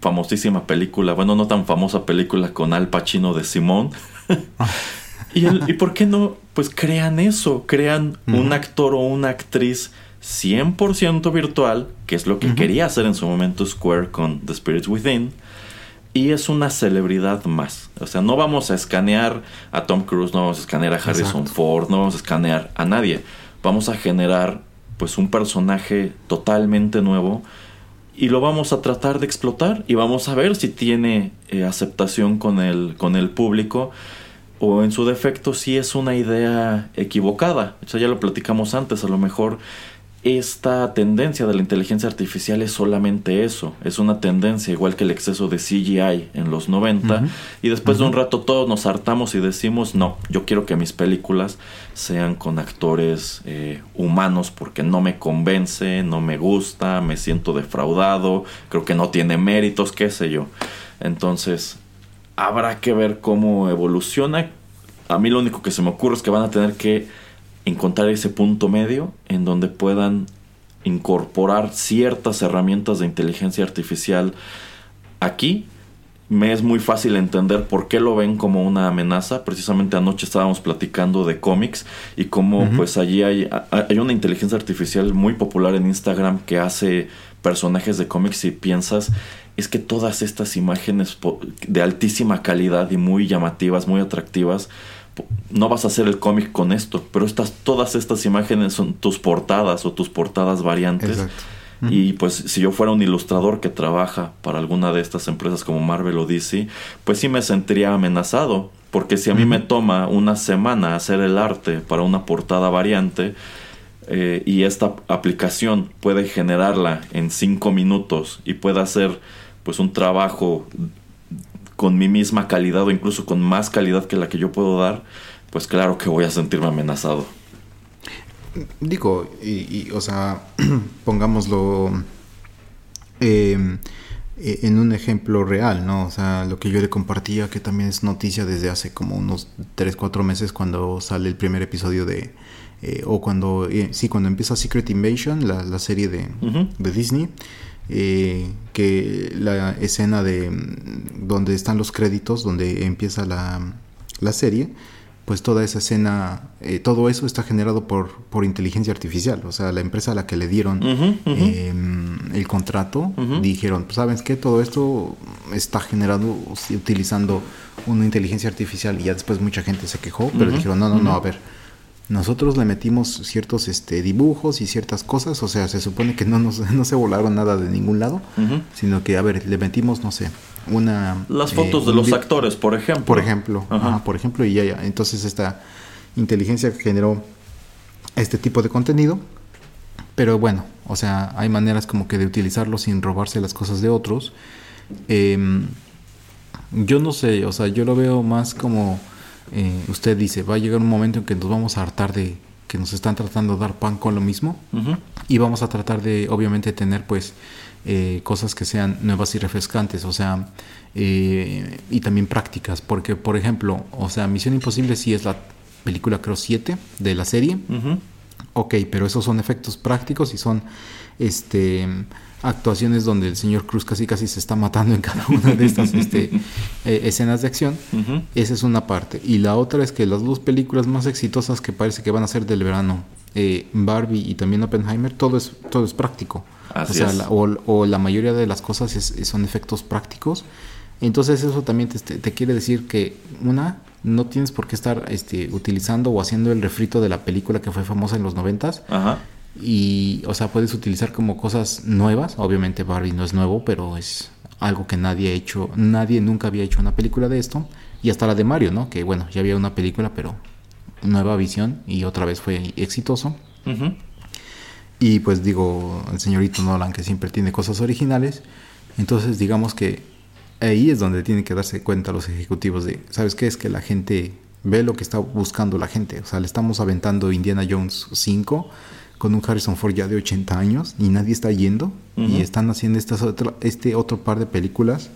[SPEAKER 1] famosísima película, bueno, no tan famosa película con Al Pacino de Simón. ¿Y, ¿Y por qué no pues crean eso, crean un actor o una actriz 100% virtual, que es lo que quería hacer en su momento Square con The Spirits Within, y es una celebridad más. O sea, no vamos a escanear a Tom Cruise, no vamos a escanear a Harrison Ford, no vamos a escanear a nadie. Vamos a generar pues un personaje totalmente nuevo y lo vamos a tratar de explotar y vamos a ver si tiene eh, aceptación con el, con el público o en su defecto si es una idea equivocada. O sea, ya lo platicamos antes, a lo mejor esta tendencia de la inteligencia artificial es solamente eso, es una tendencia igual que el exceso de CGI en los 90 y después de un rato todos nos hartamos y decimos no, yo quiero que mis películas sean con actores eh, humanos porque no me convence, no me gusta, me siento defraudado, creo que no tiene méritos, qué sé yo. Entonces, habrá que ver cómo evoluciona. A mí lo único que se me ocurre es que van a tener que encontrar ese punto medio en donde puedan incorporar ciertas herramientas de inteligencia artificial aquí. Me es muy fácil entender por qué lo ven como una amenaza. Precisamente anoche estábamos platicando de cómics y cómo pues allí hay, hay una inteligencia artificial muy popular en Instagram que hace personajes de cómics y piensas es que todas estas imágenes de altísima calidad y muy llamativas, muy atractivas, no vas a hacer el cómic con esto, pero estas, todas estas imágenes son tus portadas o tus portadas variantes. Y pues si yo fuera un ilustrador que trabaja para alguna de estas empresas como Marvel o DC, pues sí me sentiría amenazado, porque si a mí me toma una semana hacer el arte para una portada variante, eh, y esta aplicación puede generarla en cinco minutos y puede hacer pues un trabajo con mi misma calidad o incluso con más calidad que la que yo puedo dar, pues claro que voy a sentirme amenazado.
[SPEAKER 2] Digo, y, o sea, pongámoslo em, e, en un ejemplo real, ¿no? O sea, lo que yo le compartía, que también es noticia desde hace como unos 3, 4 meses cuando sale el primer episodio de... Eh, o cuando, eh, sí, cuando empieza Secret Invasion, la, serie de, de Disney eh, que la escena de mm, donde están los créditos, donde empieza la, la serie, pues toda esa escena, eh, todo eso está generado por, por inteligencia artificial. O sea, la empresa a la que le dieron em, el contrato, dijeron, pues sabes que todo esto está generado utilizando una inteligencia artificial y ya después mucha gente se quejó, pero dijeron, no, no, no, a ver nosotros le metimos ciertos este, dibujos y ciertas cosas, o sea, se supone que no, nos, no se volaron nada de ningún lado, sino que, a ver, le metimos, no sé, una...
[SPEAKER 1] Las fotos de eh, los actores, por ejemplo.
[SPEAKER 2] Por ejemplo, por ejemplo, y ya, ya. Entonces esta inteligencia generó este tipo de contenido, pero bueno, o sea, hay maneras como que de utilizarlo sin robarse las cosas de otros. Em, yo no sé, o sea, yo lo veo más como eh, usted dice, va a llegar un momento en que nos vamos a hartar de que nos están tratando de dar pan con lo mismo y vamos a tratar de, obviamente, tener pues eh, cosas que sean nuevas y refrescantes, o sea, eh, y también prácticas, porque, por ejemplo, o sea, Misión Imposible sí es la película, creo, 7 de la serie. Ok, pero esos son efectos prácticos y son este actuaciones donde el señor Cruz casi casi se está matando en cada una de estas este, eh, escenas de acción. Esa es una parte. Y la otra es que las dos películas más exitosas que parece que van a ser del verano, eh, Barbie y también Oppenheimer, todo es, todo es práctico. o, sea, La, o, la mayoría de las cosas son efectos prácticos. Entonces eso también te, te, quiere decir que una, no tienes por qué estar este, utilizando o haciendo el refrito de la película que fue famosa en los noventas. Ajá y, o sea, puedes utilizar como cosas nuevas. Obviamente Barbie no es nuevo, pero es algo que nadie ha hecho, nadie nunca había hecho una película de esto. Y hasta la de Mario, ¿no? Que bueno, ya había una película, pero nueva visión y otra vez fue exitoso. Y pues digo, el señorito Nolan que siempre tiene cosas originales. Entonces digamos que ahí es donde tienen que darse cuenta los ejecutivos de, ¿sabes qué? Es que la gente ve lo que está buscando la gente. O sea, le estamos aventando Indiana Jones 5 con un Harrison Ford ya de 80 años y nadie está yendo y están haciendo estas este otro par de películas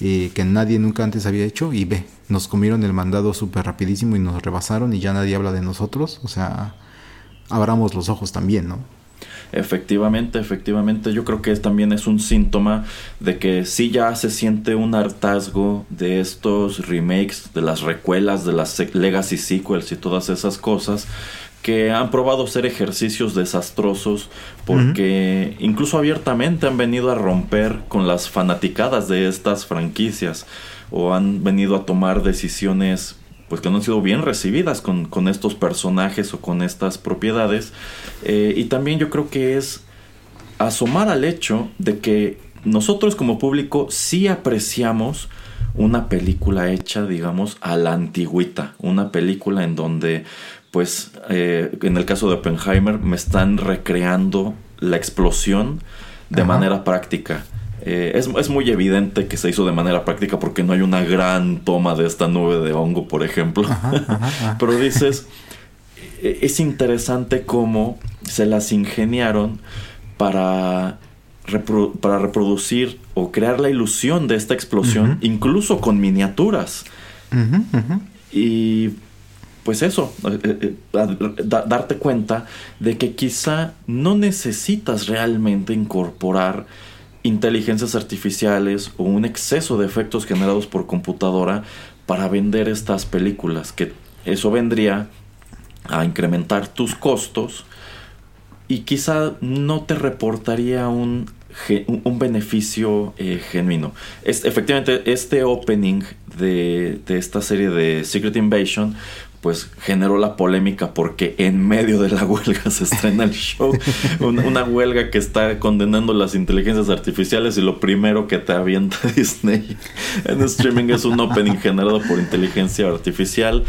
[SPEAKER 2] eh, que nadie nunca antes había hecho y ve, nos comieron el mandado súper rapidísimo y nos rebasaron y ya nadie habla de nosotros, o sea, abramos los ojos también, ¿no?
[SPEAKER 1] Efectivamente, efectivamente, yo creo que también es un síntoma de que sí ya se siente un hartazgo de estos remakes, de las recuelas, de las legacy sequels y todas esas cosas que han probado ser ejercicios desastrosos porque incluso abiertamente han venido a romper con las fanaticadas de estas franquicias o han venido a tomar decisiones pues que no han sido bien recibidas con, estos personajes o con estas propiedades. Eh, y también yo creo que es asomar al hecho de que nosotros como público sí apreciamos una película hecha, digamos, a la antigüita, una película en donde pues eh, en el caso de Oppenheimer me están recreando la explosión de manera práctica. Eh, es, muy evidente que se hizo de manera práctica porque no hay una gran toma de esta nube de hongo, por ejemplo. Pero dices, e, es interesante cómo se las ingeniaron para, para reproducir o crear la ilusión de esta explosión, incluso con miniaturas. Y pues eso, eh, eh, darte cuenta de que quizá no necesitas realmente incorporar inteligencias artificiales o un exceso de efectos generados por computadora para vender estas películas, que eso vendría a incrementar tus costos y quizá no te reportaría un, un beneficio eh, genuino. Es, efectivamente, este opening de, de, esta serie de Secret Invasion pues generó la polémica porque en medio de la huelga se estrena el show. Una, huelga que está condenando las inteligencias artificiales y lo primero que te avienta Disney en streaming es un opening generado por inteligencia artificial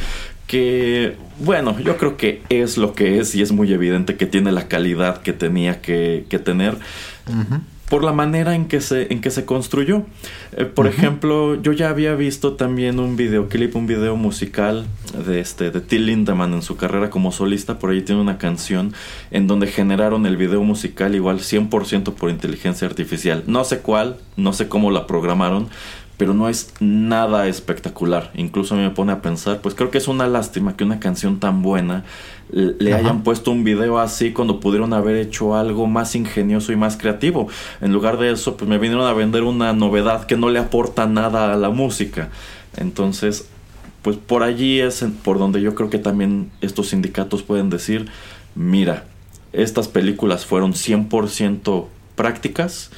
[SPEAKER 1] que, bueno, yo creo que es lo que es y es muy evidente que tiene la calidad que tenía que, tener por la manera en que se, en que se construyó. Eh, por ejemplo, yo ya había visto también un videoclip, un video musical de este de Till Lindemann en su carrera como solista, por ahí tiene una canción en donde generaron el video musical igual 100% por inteligencia artificial. No sé cuál, no sé cómo la programaron, pero no es nada espectacular. Incluso me pone a pensar, pues creo que es una lástima que una canción tan buena le hayan puesto un video así cuando pudieron haber hecho algo más ingenioso y más creativo. En lugar de eso, pues me vinieron a vender una novedad que no le aporta nada a la música. Entonces, pues por allí es por donde yo creo que también estos sindicatos pueden decir, mira, estas películas fueron 100% prácticas,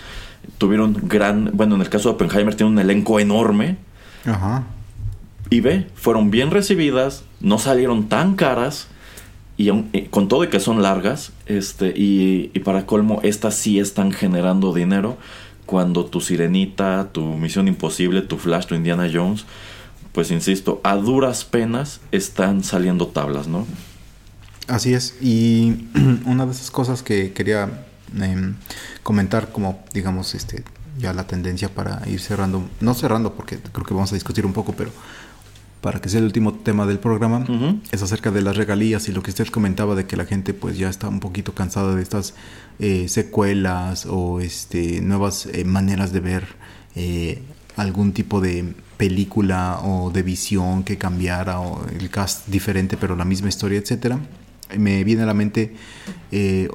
[SPEAKER 1] tuvieron gran, bueno, en el caso de Oppenheimer tiene un elenco enorme. Ajá. Y ve, fueron bien recibidas, no salieron tan caras y con todo y que son largas, este, y, para colmo, estas sí están generando dinero cuando tu Sirenita, tu Misión Imposible, tu Flash, tu Indiana Jones, pues insisto, a duras penas están saliendo tablas, ¿no?
[SPEAKER 2] Así es, y una de esas cosas que quería em, comentar como, digamos, este, ya la tendencia para ir cerrando, no cerrando porque creo que vamos a discutir un poco, pero para que sea el último tema del programa, es acerca de las regalías y lo que usted comentaba de que la gente pues ya está un poquito cansada de estas eh, secuelas o este, nuevas eh, maneras de ver eh, algún tipo de película o de visión que cambiara o el cast diferente pero la misma historia, etcétera. Me viene a la mente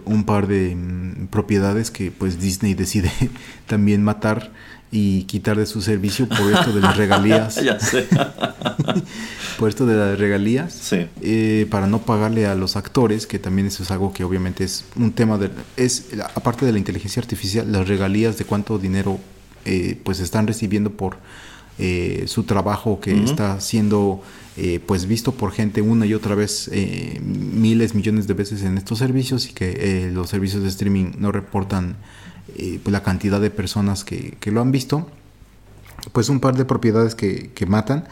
[SPEAKER 2] un par de mm, propiedades que pues Disney decide también matar y quitar de su servicio por esto de las regalías.
[SPEAKER 1] ya sé.
[SPEAKER 2] por esto de las regalías.
[SPEAKER 1] Sí.
[SPEAKER 2] Eh, para no pagarle a los actores, que también eso es algo que obviamente es un tema de... Es, aparte de la inteligencia artificial, las regalías de cuánto dinero eh, pues están recibiendo por eh, su trabajo que está siendo pues visto por gente una y otra vez miles, millones de veces en estos servicios y que los servicios de streaming no reportan eh, pues la cantidad de personas que, que, lo han visto. Pues un par de propiedades que, que matan.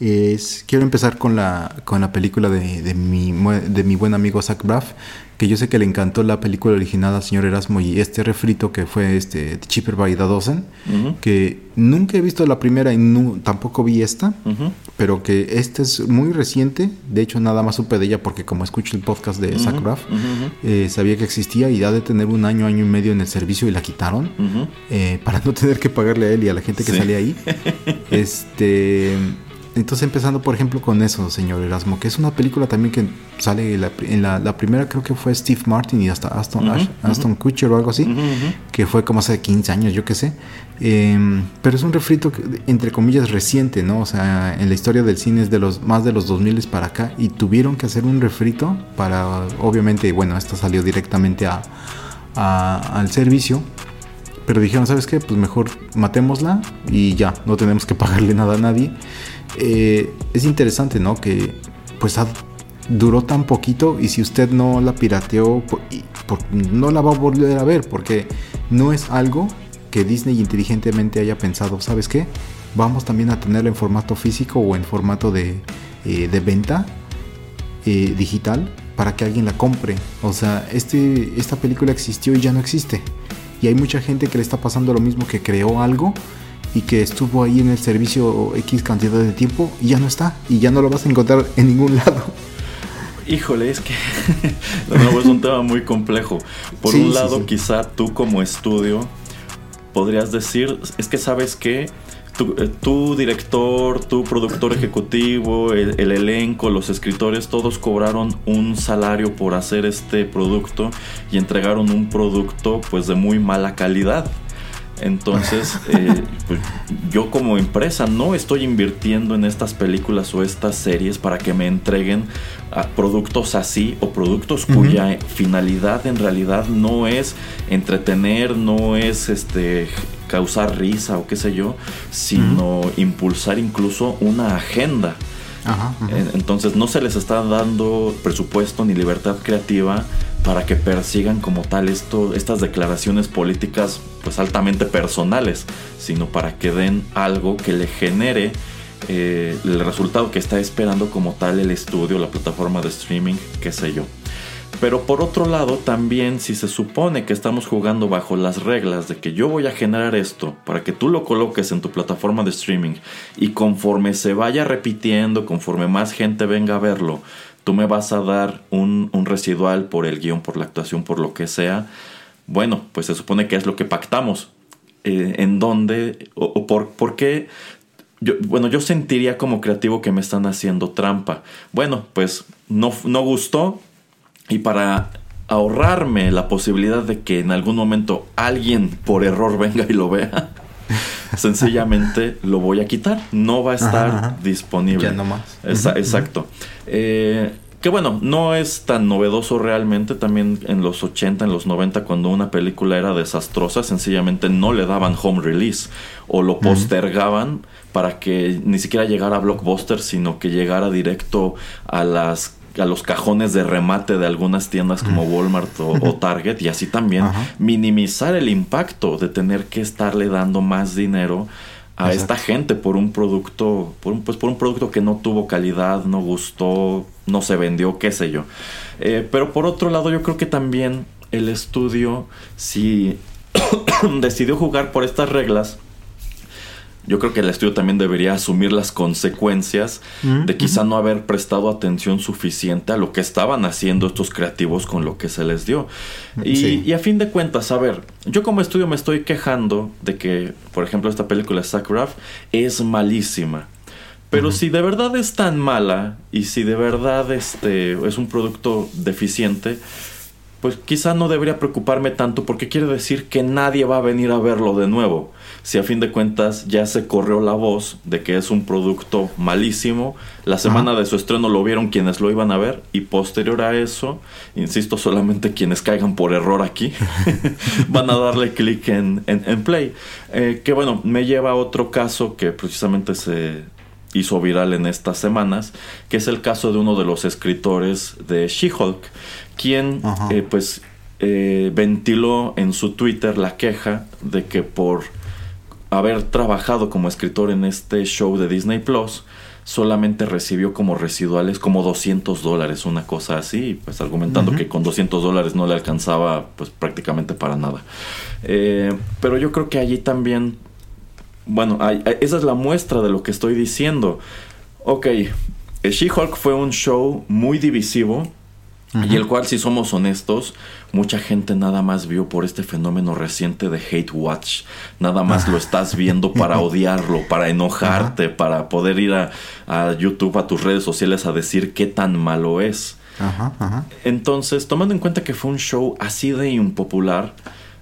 [SPEAKER 2] Es, quiero empezar con la, con la película de, de, mi, de mi buen amigo Zach Braff, que yo sé que le encantó la película original al señor Erasmo y este refrito que fue este Cheaper by the Dozen, que nunca he visto la primera y tampoco vi esta, pero que esta es muy reciente, de hecho nada más supe de ella porque como escucho el podcast de Zach Braff, eh, sabía que existía y ha de tener un año, año y medio en el servicio y la quitaron eh, para no tener que pagarle a él y a la gente que salía ahí. este entonces empezando por ejemplo con eso, señor Erasmo, que es una película también que sale en la, primera creo que fue Steve Martin y hasta Aston, Aston Kutcher o algo así, que fue como hace 15 años, yo qué sé. Em, pero es un refrito entre comillas reciente, ¿no? O sea, en la historia del cine es de los más de los 2000 para acá y tuvieron que hacer un refrito para, obviamente, bueno, esta salió directamente a, al servicio pero dijeron, ¿sabes qué? Pues mejor matémosla y ya, no tenemos que pagarle nada a nadie. Eh, es interesante, ¿no? Que pues duró tan poquito y si usted no la pirateó, no la va a volver a ver porque no es algo que Disney inteligentemente haya pensado, ¿sabes qué? Vamos también a tenerla en formato físico o en formato de, eh, venta eh, digital para que alguien la compre. O sea, este, esta película existió y ya no existe. Y hay mucha gente que le está pasando lo mismo que creó algo y que estuvo ahí en el servicio X cantidad de tiempo y ya no está y ya no lo vas a encontrar en ningún lado.
[SPEAKER 1] Híjole, es que de nuevo es un tema muy complejo. Por un lado, quizá tú como estudio podrías decir, es que sabes que eh, tu, director, tu productor ejecutivo, el, el, elenco, los escritores, todos cobraron un salario por hacer este producto y entregaron un producto pues de muy mala calidad. Entonces, eh, pues, yo como empresa no estoy invirtiendo en estas películas o estas series para que me entreguen productos así o productos cuya finalidad en realidad no es entretener, no es este causar risa o qué sé yo, sino impulsar incluso una agenda. Entonces no se les está dando presupuesto ni libertad creativa para que persigan como tal estas declaraciones políticas pues altamente personales, sino para que den algo que le genere eh, el resultado que está esperando como tal el estudio, la plataforma de streaming, qué sé yo. Pero por otro lado, también si se supone que estamos jugando bajo las reglas de que yo voy a generar esto para que tú lo coloques en tu plataforma de streaming y conforme se vaya repitiendo, conforme más gente venga a verlo, tú me vas a dar un, residual por el guion, por la actuación, por lo que sea, bueno, pues se supone que es lo que pactamos. Eh, en dónde o, por, por, qué yo, bueno, yo sentiría como creativo que me están haciendo trampa. Bueno, pues no, no gustó y para ahorrarme la posibilidad de que en algún momento alguien por error venga y lo vea, sencillamente lo voy a quitar. No va a estar disponible.
[SPEAKER 2] Ya no más.
[SPEAKER 1] exacto. Eh, que bueno, no es tan novedoso realmente. También en los 80, en los 90, cuando una película era desastrosa, sencillamente no le daban home release o lo postergaban para que ni siquiera llegara a Blockbuster, sino que llegara directo a las a los cajones de remate de algunas tiendas como Walmart o, Target y así también minimizar el impacto de tener que estarle dando más dinero a esta gente por un producto, por un, pues por un producto que no tuvo calidad, no gustó, no se vendió, qué sé yo. Eh, pero por otro lado, yo creo que también el estudio, si decidió jugar por estas reglas, yo creo que el estudio también debería asumir las consecuencias
[SPEAKER 2] Mm,
[SPEAKER 1] de quizá no haber prestado atención suficiente a lo que estaban haciendo estos creativos con lo que se les dio. Y,
[SPEAKER 2] Sí.
[SPEAKER 1] y a fin de cuentas, a ver, yo como estudio me estoy quejando de que, por ejemplo, esta película Sackcraft es malísima. Pero si de verdad es tan mala y si de verdad este es un producto deficiente, pues quizá no debería preocuparme tanto porque quiere decir que nadie va a venir a verlo de nuevo. Si a fin de cuentas ya se corrió la voz de que es un producto malísimo, la semana
[SPEAKER 2] Ajá.
[SPEAKER 1] de su estreno lo vieron quienes lo iban a ver y posterior a eso, insisto, solamente quienes caigan por error aquí van a darle clic en, en, en play. Eh, que bueno, me lleva a otro caso que precisamente se hizo viral en estas semanas, que es el caso de uno de los escritores de She-Hulk, quien eh, pues eh, ventiló en su Twitter la queja de que por haber trabajado como escritor en este show de Disney Plus, solamente recibió como residuales como 200 dólares, una cosa así, pues argumentando que con 200 dólares no le alcanzaba pues prácticamente para nada. Eh, pero yo creo que allí también, bueno, hay- esa es la muestra de lo que estoy diciendo. Ok, eh, She-Hulk fue un show muy divisivo, y el cual, si somos honestos, mucha gente nada más vio por este fenómeno reciente de hate watch. Nada más lo estás viendo para odiarlo, para enojarte, para poder ir a, a YouTube, a tus redes sociales a decir qué tan malo es.
[SPEAKER 2] Ajá, ajá.
[SPEAKER 1] Entonces, tomando en cuenta que fue un show así de impopular,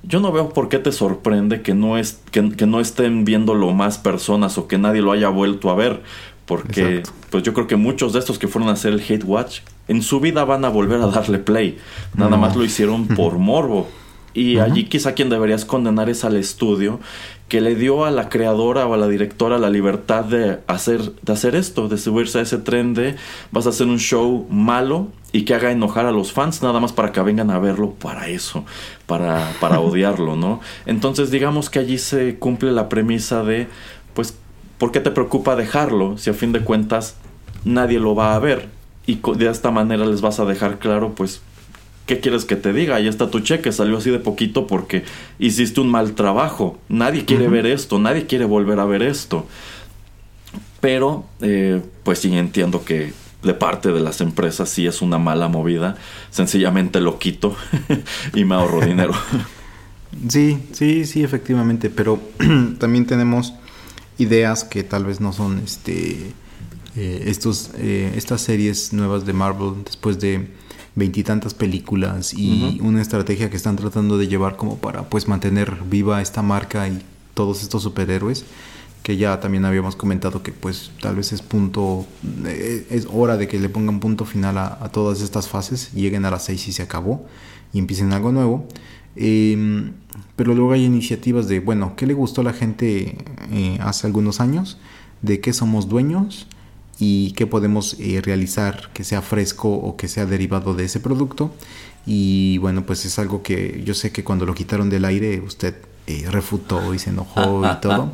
[SPEAKER 1] yo no veo por qué te sorprende que no, es, que, que no estén viéndolo más personas o que nadie lo haya vuelto a ver. Porque
[SPEAKER 2] Exacto.
[SPEAKER 1] pues yo creo que muchos de estos que fueron a hacer el Hate Watch en su vida van a volver a darle play. Nada
[SPEAKER 2] No.
[SPEAKER 1] más lo hicieron por morbo. Y allí quizá quien deberías condenar es al estudio que le dio a la creadora o a la directora la libertad de hacer, de hacer esto, de subirse a ese tren de vas a hacer un show malo y que haga enojar a los fans nada más para que vengan a verlo para eso, para, para odiarlo, ¿no? Entonces digamos que allí se cumple la premisa de, pues, ¿por qué te preocupa dejarlo si a fin de cuentas nadie lo va a ver? Y de esta manera les vas a dejar claro, pues, ¿qué quieres que te diga? Ahí está tu cheque, salió así de poquito porque hiciste un mal trabajo. Nadie quiere ver esto, nadie quiere volver a ver esto. Pero, eh, pues sí entiendo que de parte de las empresas sí es una mala movida. Sencillamente lo quito y me ahorro dinero.
[SPEAKER 2] Sí, sí, sí, efectivamente, pero también tenemos ideas que tal vez no son este eh, estos eh, estas series nuevas de Marvel después de veintitantas películas y
[SPEAKER 1] Ujú.
[SPEAKER 2] una estrategia que están tratando de llevar como para pues mantener viva esta marca y todos estos superhéroes que ya también habíamos comentado que pues tal vez es punto eh, es hora de que le pongan punto final a, a todas estas fases lleguen a las seis y se acabó y empiecen algo nuevo eh, pero luego hay iniciativas de, bueno, ¿qué le gustó a la gente eh, hace algunos años? ¿De qué somos dueños? ¿Y qué podemos eh, realizar que sea fresco o que sea derivado de ese producto? Y bueno, pues es algo que yo sé que cuando lo quitaron del aire usted eh, refutó y se enojó y todo.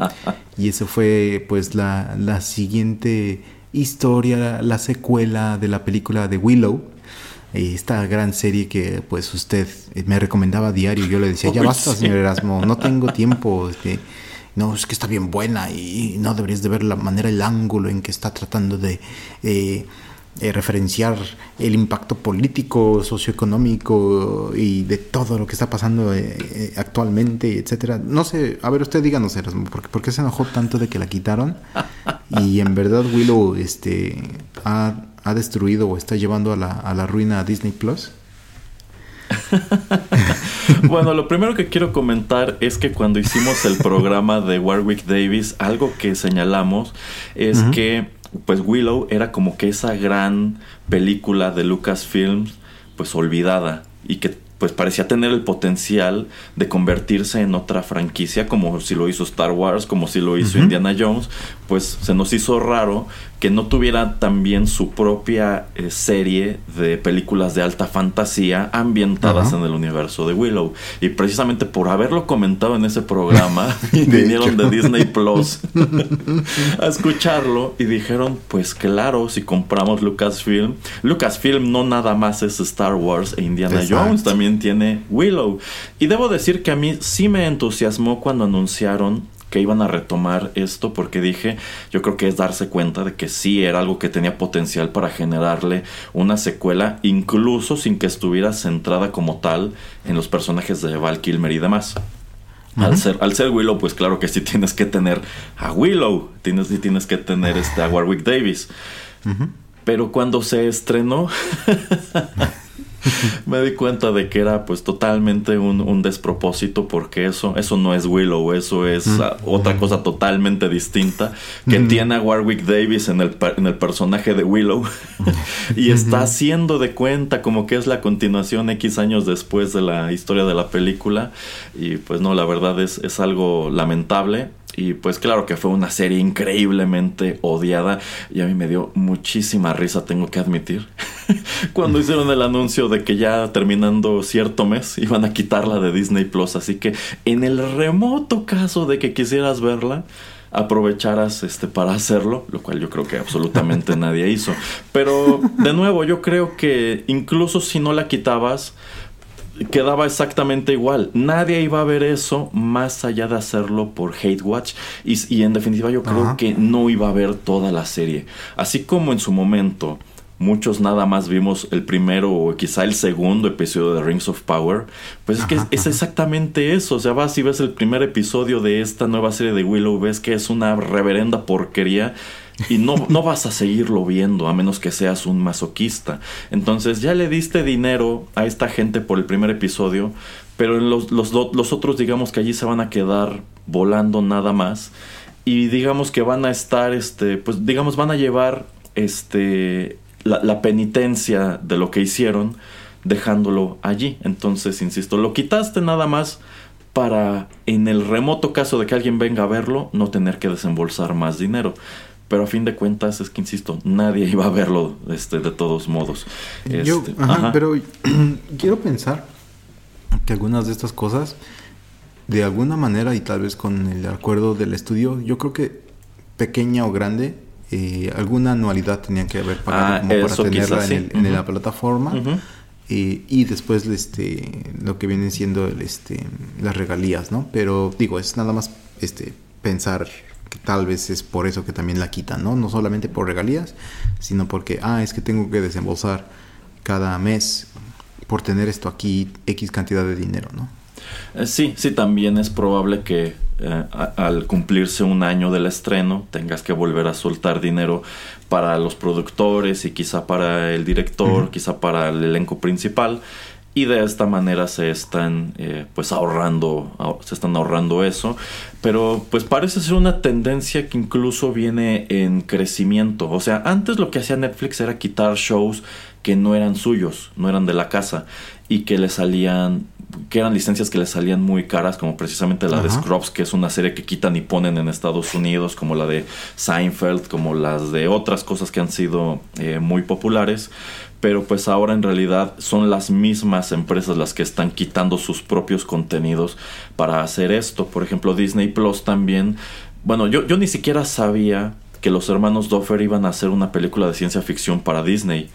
[SPEAKER 2] Y eso fue pues la, la siguiente historia, la secuela de la película de Willow eh, esta gran serie que pues usted me recomendaba a diario. Yo le decía, ya basta, señor Erasmo, no tengo tiempo. este, no, es que está bien buena y no deberías de ver la manera, el ángulo en que está tratando de eh, eh, referenciar el impacto político, socioeconómico y de todo lo que está pasando eh, eh, actualmente, etcétera. No sé, a ver, usted díganos, Erasmo, ¿por qué, por qué se enojó tanto de que la quitaron? Y en verdad Willow este, ha, ha destruido o está llevando a la, a la ruina a Disney Plus.
[SPEAKER 1] Bueno, lo primero que quiero comentar es que cuando hicimos el programa de Warwick Davis, algo que señalamos es que pues Willow era como que esa gran película de Lucasfilms pues olvidada y que pues parecía tener el potencial de convertirse en otra franquicia como si lo hizo Star Wars, como si lo hizo. Indiana Jones, pues se nos hizo raro que no tuviera también su propia eh, serie de películas de alta fantasía ambientadas en el universo de Willow. Y precisamente por haberlo comentado en ese programa,
[SPEAKER 2] De
[SPEAKER 1] vinieron
[SPEAKER 2] hecho.
[SPEAKER 1] de Disney Plus a escucharlo y dijeron, pues claro, si compramos Lucasfilm, Lucasfilm no nada más es Star Wars e Indiana
[SPEAKER 2] Exacto.
[SPEAKER 1] Jones, también tiene Willow. Y debo decir que a mí sí me entusiasmó cuando anunciaron que iban a retomar esto porque dije, yo creo que es darse cuenta de que sí era algo que tenía potencial para generarle una secuela, incluso sin que estuviera centrada como tal en los personajes de Val Kilmer y demás. Al ser, al ser Willow, pues claro que sí tienes que tener a Willow, tienes, sí tienes que tener este, a Warwick Davis. Pero cuando se estrenó, me di cuenta de que era pues totalmente un, despropósito porque eso, eso no es Willow, eso es ah, otra cosa totalmente distinta que tiene a Warwick Davis en el, en el personaje de Willow. Y está haciendo de cuenta como que es la continuación X años después de la historia de la película. Y pues no, la verdad es, es algo lamentable y pues claro que fue una serie increíblemente odiada y a mí me dio muchísima risa, tengo que admitir. Cuando hicieron el anuncio de que ya terminando cierto mes iban a quitarla de Disney Plus, así que en el remoto caso de que quisieras verla, aprovecharas este para hacerlo, lo cual yo creo que absolutamente nadie hizo. Pero de nuevo, yo creo que incluso si no la quitabas, quedaba exactamente igual. Nadie iba a ver eso más allá de hacerlo por Hate Watch. Y, en definitiva yo creo que no iba a ver toda la serie. Así como en su momento muchos nada más vimos el primero o quizá el segundo episodio de Rings of Power, pues es que es, exactamente eso. O sea, vas y ves el primer episodio de esta nueva serie de Willow, ves que es una reverenda porquería y no, no vas a seguirlo viendo a menos que seas un masoquista. Entonces ya le diste dinero a esta gente por el primer episodio, pero los, los, otros digamos que allí se van a quedar volando nada más y digamos que van a estar, este, pues digamos van a llevar este, la penitencia de lo que hicieron dejándolo allí. Entonces, insisto, lo quitaste nada más para, en el remoto caso de que alguien venga a verlo, no tener que desembolsar más dinero pero a fin de cuentas es que insisto, nadie iba a verlo este, de todos modos.
[SPEAKER 2] Yo, este, pero quiero pensar que algunas de estas cosas, de alguna manera y tal vez con el acuerdo del estudio, yo creo que pequeña o grande, eh, alguna anualidad tenían que haber pagado ah, como para tenerla en, la plataforma. y después este lo que vienen siendo el, este las regalías, ¿no? Pero digo, es nada más este pensar que tal vez es por eso que también la quitan, ¿no? No solamente por regalías, sino porque, ah, es que tengo que desembolsar cada mes por tener esto aquí X cantidad de dinero, ¿no?
[SPEAKER 1] Eh, sí, sí, también es probable que eh, al cumplirse un año del estreno tengas que volver a soltar dinero para los productores y quizá para el director, quizá para el elenco principal y de esta manera se están eh, pues ahorrando se están ahorrando eso. Pero pues parece ser una tendencia que incluso viene en crecimiento. O sea antes lo que hacía Netflix era quitar shows que no eran suyos no eran de la casa y que le salían que eran licencias que le salían muy caras como precisamente la de Scrubs que es una serie que quitan y ponen en Estados Unidos como la de Seinfeld como las de otras cosas que han sido eh, muy populares pero pues ahora en realidad son las mismas empresas las que están quitando sus propios contenidos para hacer esto. Por ejemplo, Disney Plus también. Bueno, yo, yo ni siquiera sabía que los hermanos Doffer iban a hacer una película de ciencia ficción para Disney.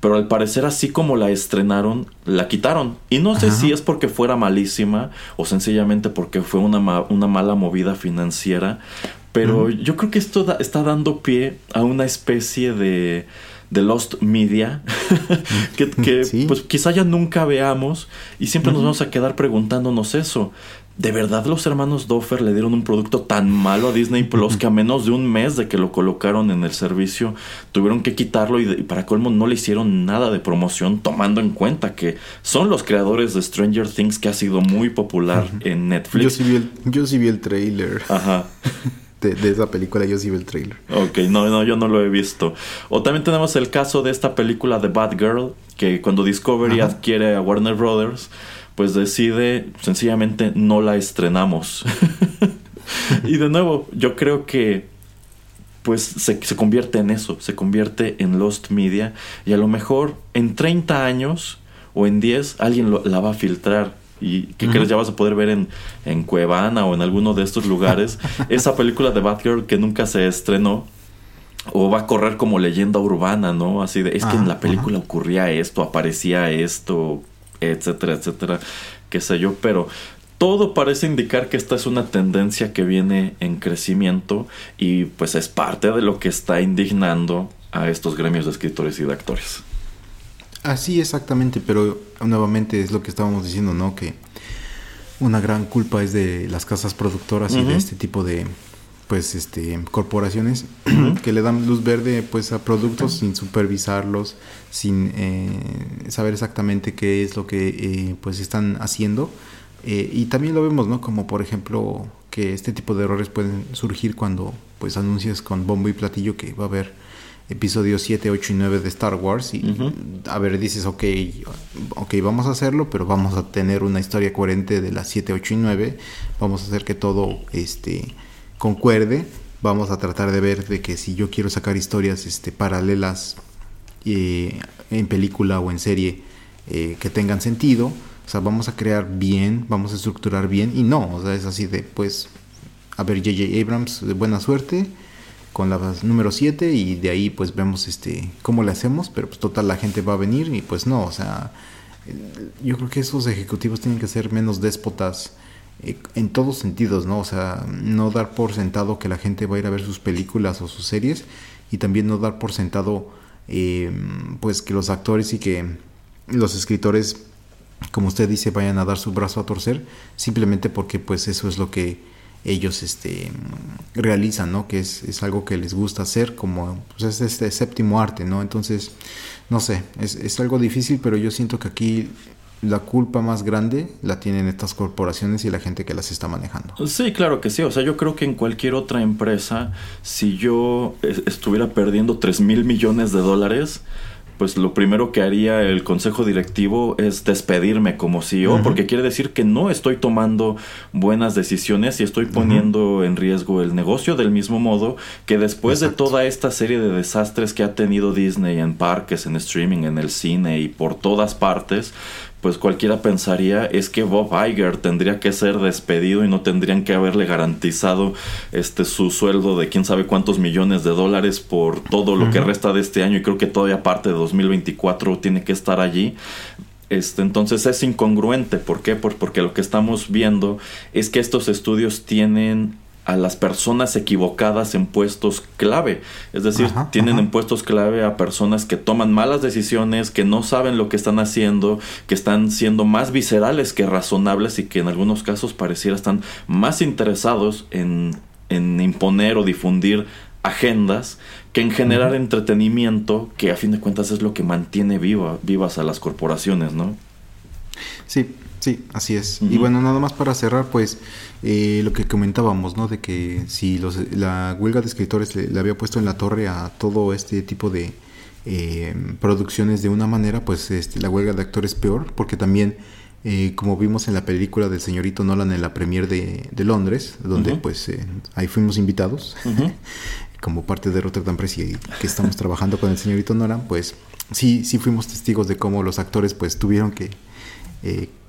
[SPEAKER 1] Pero al parecer así como la estrenaron, la quitaron. Y no sé si es porque fuera malísima o sencillamente porque fue una, una mala movida financiera. Pero yo creo que esto está dando pie a una especie de de Lost Media, que, pues quizá ya nunca veamos y siempre nos vamos a quedar preguntándonos eso. ¿De verdad los hermanos Doffer le dieron un producto tan malo a Disney Plus que a menos de un mes de que lo colocaron en el servicio tuvieron que quitarlo y, para colmo no le hicieron nada de promoción tomando en cuenta que son los creadores de Stranger Things que ha sido muy popular en Netflix?
[SPEAKER 2] Yo sí vi el, yo sí vi el trailer. Ajá. de, esa película, yo sí vi el trailer.
[SPEAKER 1] Ok, no, no, yo no lo he visto. O también tenemos el caso de esta película de Bad Girl, que cuando Discovery adquiere a Warner Brothers, pues decide sencillamente no la estrenamos. y de nuevo, yo creo que pues se, se, convierte en eso, se convierte en Lost Media y a lo mejor en 30 años o en 10 alguien la va a filtrar y que crees ya vas a poder ver en, en Cuevana o en alguno de estos lugares esa película de Batgirl que nunca se estrenó o va a correr como leyenda urbana, ¿no? Así de, es que en la película ocurría esto, aparecía esto, etcétera, etcétera, qué sé yo, pero todo parece indicar que esta es una tendencia que viene en crecimiento y pues es parte de lo que está indignando a estos gremios de escritores y de actores.
[SPEAKER 2] Así exactamente, pero nuevamente es lo que estábamos diciendo, ¿no? Que una gran culpa es de las casas productoras y de este tipo de pues este corporaciones que le dan luz verde pues a productos sin supervisarlos sin eh, saber exactamente qué es lo que eh, pues están haciendo. Eh, y también lo vemos no como por ejemplo que este tipo de errores pueden surgir cuando pues anuncias con bombo y platillo que va a haber episodios 7, 8 y 9 de Star Wars y a ver, dices, ok, ok, vamos a hacerlo, pero vamos a tener una historia coherente de las 7, 8 y 9, vamos a hacer que todo este, concuerde, vamos a tratar de ver de que si yo quiero sacar historias este, paralelas eh, en película o en serie eh, que tengan sentido, o sea, vamos a crear bien, vamos a estructurar bien y no, o sea, es así de, pues, a ver, JJ Abrams, de buena suerte con la número 7 y de ahí pues vemos este cómo le hacemos, pero pues total la gente va a venir y pues no, o sea, yo creo que esos ejecutivos tienen que ser menos déspotas eh, en todos sentidos, ¿no? O sea, no dar por sentado que la gente va a ir a ver sus películas o sus series y también no dar por sentado eh, pues que los actores y que los escritores, como usted dice, vayan a dar su brazo a torcer simplemente porque pues eso es lo que ellos este, realizan, ¿no? Que es, es, algo que les gusta hacer, como pues es este séptimo arte, ¿no? Entonces, no sé, es, es, algo difícil, pero yo siento que aquí la culpa más grande la tienen estas corporaciones y la gente que las está manejando.
[SPEAKER 1] Sí, claro que sí. O sea, yo creo que en cualquier otra empresa, si yo estuviera perdiendo 3 mil millones de dólares, pues lo primero que haría el consejo directivo es despedirme como CEO, porque quiere decir que no estoy tomando buenas decisiones y estoy poniendo en riesgo el negocio del mismo modo que después de toda esta serie de desastres que ha tenido Disney en parques, en streaming, en el cine y por todas partes, pues cualquiera pensaría es que Bob Iger tendría que ser despedido y no tendrían que haberle garantizado este su sueldo de quién sabe cuántos millones de dólares por todo lo que resta de este año y creo que todavía parte de 2024 tiene que estar allí. Este, entonces es incongruente, ¿por qué? porque lo que estamos viendo es que estos estudios tienen a las personas equivocadas en puestos clave. Es decir, tienen en puestos clave a personas que toman malas decisiones, que no saben lo que están haciendo, que están siendo más viscerales que razonables y que en algunos casos pareciera están más interesados en, en imponer o difundir agendas que en generar entretenimiento, que a fin de cuentas es lo que mantiene viva, vivas a las corporaciones, ¿no?
[SPEAKER 2] Sí, Sí, así es. Y bueno, nada más para cerrar, pues eh, lo que comentábamos, ¿no? De que si los, la huelga de escritores le, había puesto en la torre a todo este tipo de eh, producciones de una manera, pues este, la huelga de actores peor, porque también, eh, como vimos en la película del señorito Nolan en la premier de, Londres, donde pues ahí fuimos invitados, como parte de Rotterdam Press y que estamos trabajando con el señorito Nolan, pues sí, sí fuimos testigos de cómo los actores pues tuvieron que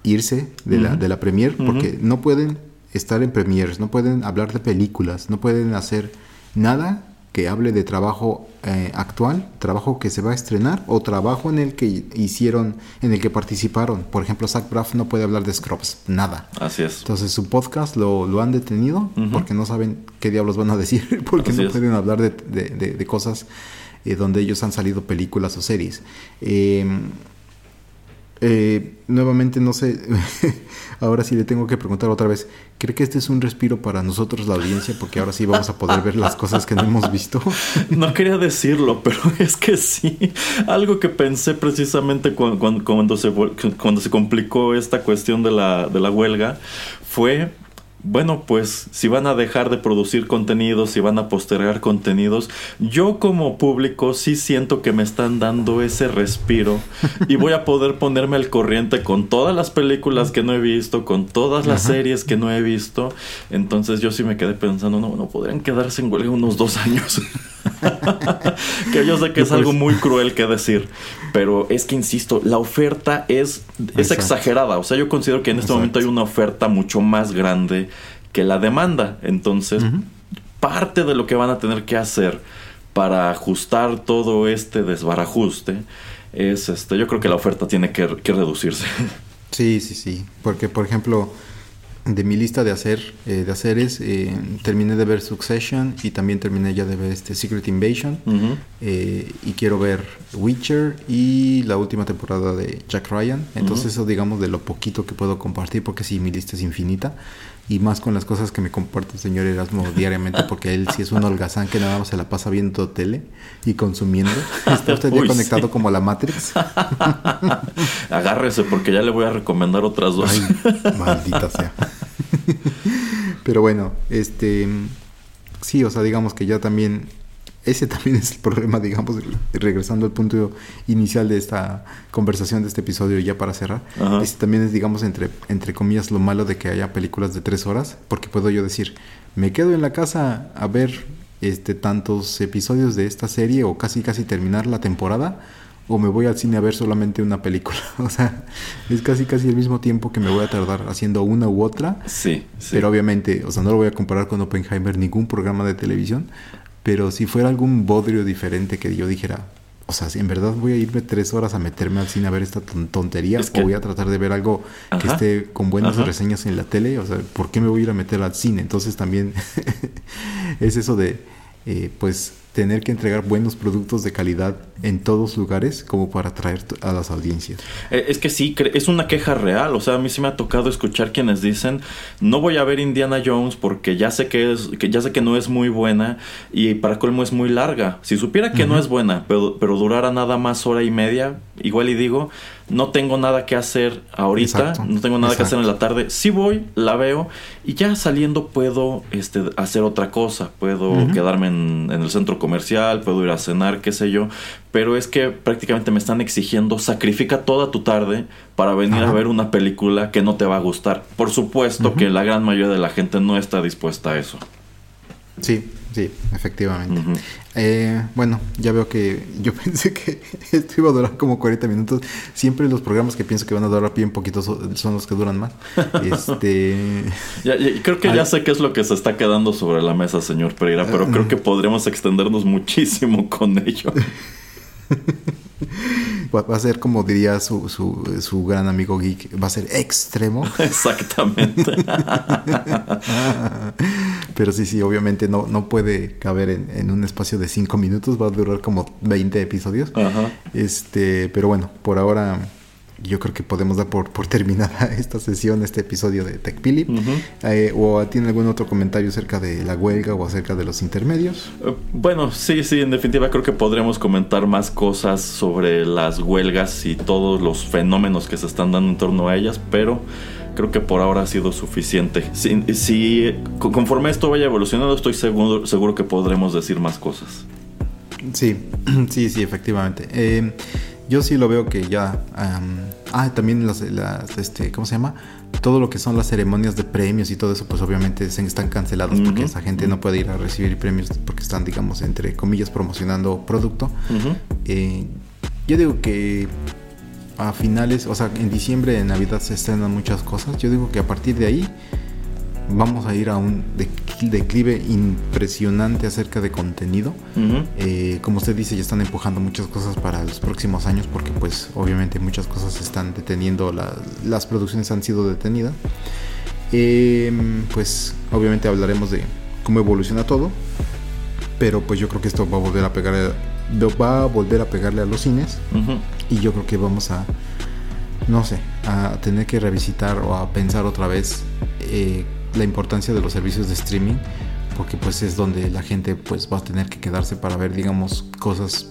[SPEAKER 2] irse de, la, de la premier porque no pueden estar en premiers, no pueden hablar de películas, no pueden hacer nada que hable de trabajo eh, actual, trabajo que se va a estrenar o trabajo en el que hicieron, en el que participaron. Por ejemplo, Zach Braff no puede hablar de Scrubs, nada.
[SPEAKER 1] Así es.
[SPEAKER 2] Entonces su podcast lo, lo han detenido porque no saben qué diablos van a decir, porque no pueden hablar de, de, cosas eh, donde ellos han salido películas o series. Eh, eh, nuevamente no sé, ahora sí le tengo que preguntar otra vez, ¿cree que este es un respiro para nosotros la audiencia? Porque ahora sí vamos a poder ver las cosas que no hemos visto.
[SPEAKER 1] No quería decirlo, pero es que sí. Algo que pensé precisamente cuando, cuando, se, cuando se complicó esta cuestión de la, de la huelga fue bueno, pues si van a dejar de producir contenidos, si van a postergar contenidos, yo como público sí siento que me están dando ese respiro y voy a poder ponerme al corriente con todas las películas que no he visto, con todas las series que no he visto. Entonces yo sí me quedé pensando, no, no podrían quedarse en huelga unos dos años. que yo sé que es algo pues muy cruel que decir, pero es que insisto, la oferta es, es exagerada. O sea, yo considero que en este momento hay una oferta mucho más grande que la demanda. Entonces, parte de lo que van a tener que hacer para ajustar todo este desbarajuste es este. Yo creo que la oferta tiene que, que reducirse.
[SPEAKER 2] Sí, sí, sí. Porque, por ejemplo, de mi lista de hacer eh, de haceres eh, terminé de ver Succession y también terminé ya de ver este Secret Invasion. Eh, y quiero ver Witcher y la última temporada de Jack Ryan. Entonces eso digamos de lo poquito que puedo compartir porque sí mi lista es infinita y más con las cosas que me comparte el señor Erasmo diariamente, porque él sí es un holgazán que nada más se la pasa viendo tele y consumiendo. Está usted ya conectado como a la Matrix.
[SPEAKER 1] Agárrese, porque ya le voy a recomendar otras dos.
[SPEAKER 2] maldita sea. Pero bueno, este sí, o sea, digamos que ya también ese también es el problema, digamos, regresando al punto inicial de esta conversación, de este episodio, ya para cerrar. Ese también es, digamos, entre, entre comillas, lo malo de que haya películas de tres horas, porque puedo yo decir, me quedo en la casa a ver este, tantos episodios de esta serie o casi casi terminar la temporada o me voy al cine a ver solamente una película. o sea, es casi casi el mismo tiempo que me voy a tardar haciendo una u otra.
[SPEAKER 1] Sí, sí.
[SPEAKER 2] Pero obviamente, o sea, no lo voy a comparar con Oppenheimer, ningún programa de televisión. Pero si fuera algún bodrio diferente que yo dijera, o sea, si en verdad voy a irme tres horas a meterme al cine a ver esta tontería, o voy a tratar de ver algo que esté con buenas reseñas en la tele, o sea, ¿por qué me voy a ir a meter al cine? Entonces también es eso de, eh, pues, tener que entregar buenos productos de calidad en todos lugares como para atraer a las audiencias.
[SPEAKER 1] Eh, es que sí, es una queja real. O sea, a mí sí me ha tocado escuchar quienes dicen no voy a ver Indiana Jones porque ya sé que es, que ya sé que no es muy buena y para colmo es muy larga. Si supiera que no es buena, pero, pero durara nada más hora y media, igual y digo, no tengo nada que hacer ahorita, no tengo nada que hacer en la tarde, sí voy, la veo y ya saliendo puedo este, hacer otra cosa, puedo quedarme en, el centro comercial, puedo ir a cenar, qué sé yo, pero es que prácticamente me están exigiendo sacrifica toda tu tarde para venir a ver una película que no te va a gustar. Por supuesto que la gran mayoría de la gente no está dispuesta a eso.
[SPEAKER 2] Sí, sí, efectivamente. Eh, bueno, ya veo que yo pensé que esto iba a durar como 40 minutos. Siempre los programas que pienso que van a durar bien poquito son, los que duran más. Este...
[SPEAKER 1] creo que ya sé qué es lo que se está quedando sobre la mesa, señor Pereira, pero creo que podremos extendernos muchísimo con ello.
[SPEAKER 2] va a ser como diría su, su, su, gran amigo geek, va a ser extremo.
[SPEAKER 1] Exactamente.
[SPEAKER 2] pero sí, sí, obviamente no, no puede caber en, en, un espacio de cinco minutos, va a durar como 20 episodios. Este, pero bueno, por ahora yo creo que podemos dar por, por terminada esta sesión, este episodio de TechPili. Eh, ¿O tiene algún otro comentario acerca de la huelga o acerca de los intermedios?
[SPEAKER 1] Eh, bueno, sí, sí, en definitiva creo que podremos comentar más cosas sobre las huelgas y todos los fenómenos que se están dando en torno a ellas, pero creo que por ahora ha sido suficiente. Si, si conforme esto vaya evolucionando, estoy seguro, seguro que podremos decir más cosas.
[SPEAKER 2] Sí, sí, sí, efectivamente. Eh, yo sí lo veo que ya. ah, también las, las, este, ¿cómo se llama? Todo lo que son las ceremonias de premios y todo eso, pues obviamente están cancelados porque esa gente no puede ir a recibir premios porque están, digamos, entre comillas, promocionando producto. Eh, yo digo que a finales, o sea, en diciembre, en Navidad se estrenan muchas cosas. Yo digo que a partir de ahí vamos a ir a un declive impresionante acerca de contenido. Eh, como usted dice, ya están empujando muchas cosas para los próximos años porque pues obviamente muchas cosas están deteniendo, las producciones han sido detenidas. Em, pues obviamente hablaremos de cómo evoluciona todo, pero pues yo creo que esto va a volver a pegar va a volver a pegarle a los cines y yo creo que vamos a no sé, a tener que revisitar o a pensar otra vez eh, la importancia de los servicios de streaming porque pues es donde la gente pues va a tener que quedarse para ver digamos cosas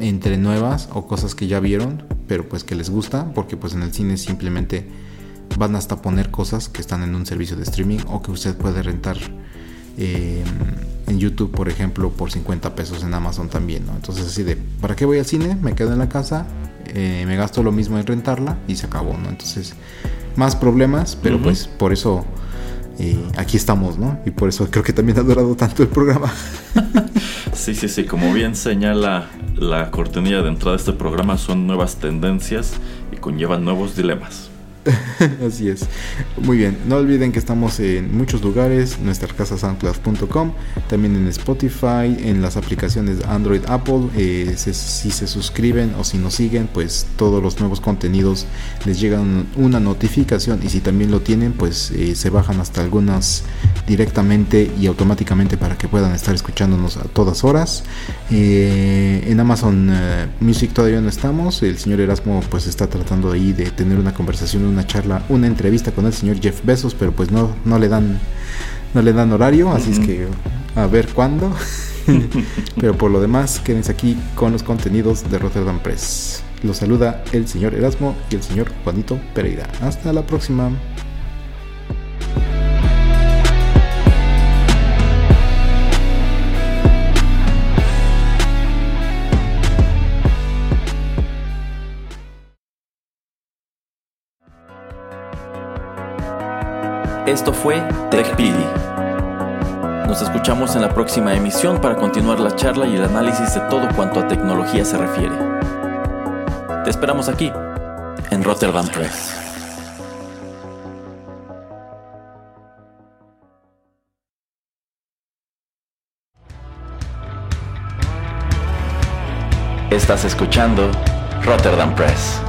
[SPEAKER 2] entre nuevas o cosas que ya vieron pero pues que les gusta porque pues en el cine simplemente van hasta poner cosas que están en un servicio de streaming o que usted puede rentar eh, en YouTube por ejemplo por 50 pesos en Amazon también ¿no? entonces así de ¿para qué voy al cine? me quedo en la casa eh, me gasto lo mismo en rentarla y se acabó ¿no? entonces más problemas pero pues por eso y aquí estamos, ¿no? Y por eso creo que también ha durado tanto el programa.
[SPEAKER 1] sí, sí, sí, como bien señala la cortinilla de entrada de este programa, son nuevas tendencias y conllevan nuevos dilemas.
[SPEAKER 2] Así es. Muy bien. No olviden que estamos en muchos lugares. Nuestra casa soundcloud.com. También en Spotify. En las aplicaciones Android, Apple. Eh, si se suscriben o si nos siguen, pues todos los nuevos contenidos les llegan una notificación. Y si también lo tienen, pues eh, se bajan hasta algunas directamente y automáticamente para que puedan estar escuchándonos a todas horas. Eh, en Amazon Music todavía no estamos. El señor Erasmo pues está tratando ahí de tener una conversación una charla, una entrevista con el señor Jeff Bezos, pero pues no, no le dan, no le dan horario, así es que a ver cuándo. pero por lo demás, quédense aquí con los contenidos de Rotterdam Press. Los saluda el señor Erasmo y el señor Juanito Pereira. Hasta la próxima.
[SPEAKER 1] Esto fue TechPili. Nos escuchamos en la próxima emisión para continuar la charla y el análisis de todo cuanto a tecnología se refiere. Te esperamos aquí, en Rotterdam Press. Estás escuchando Rotterdam Press.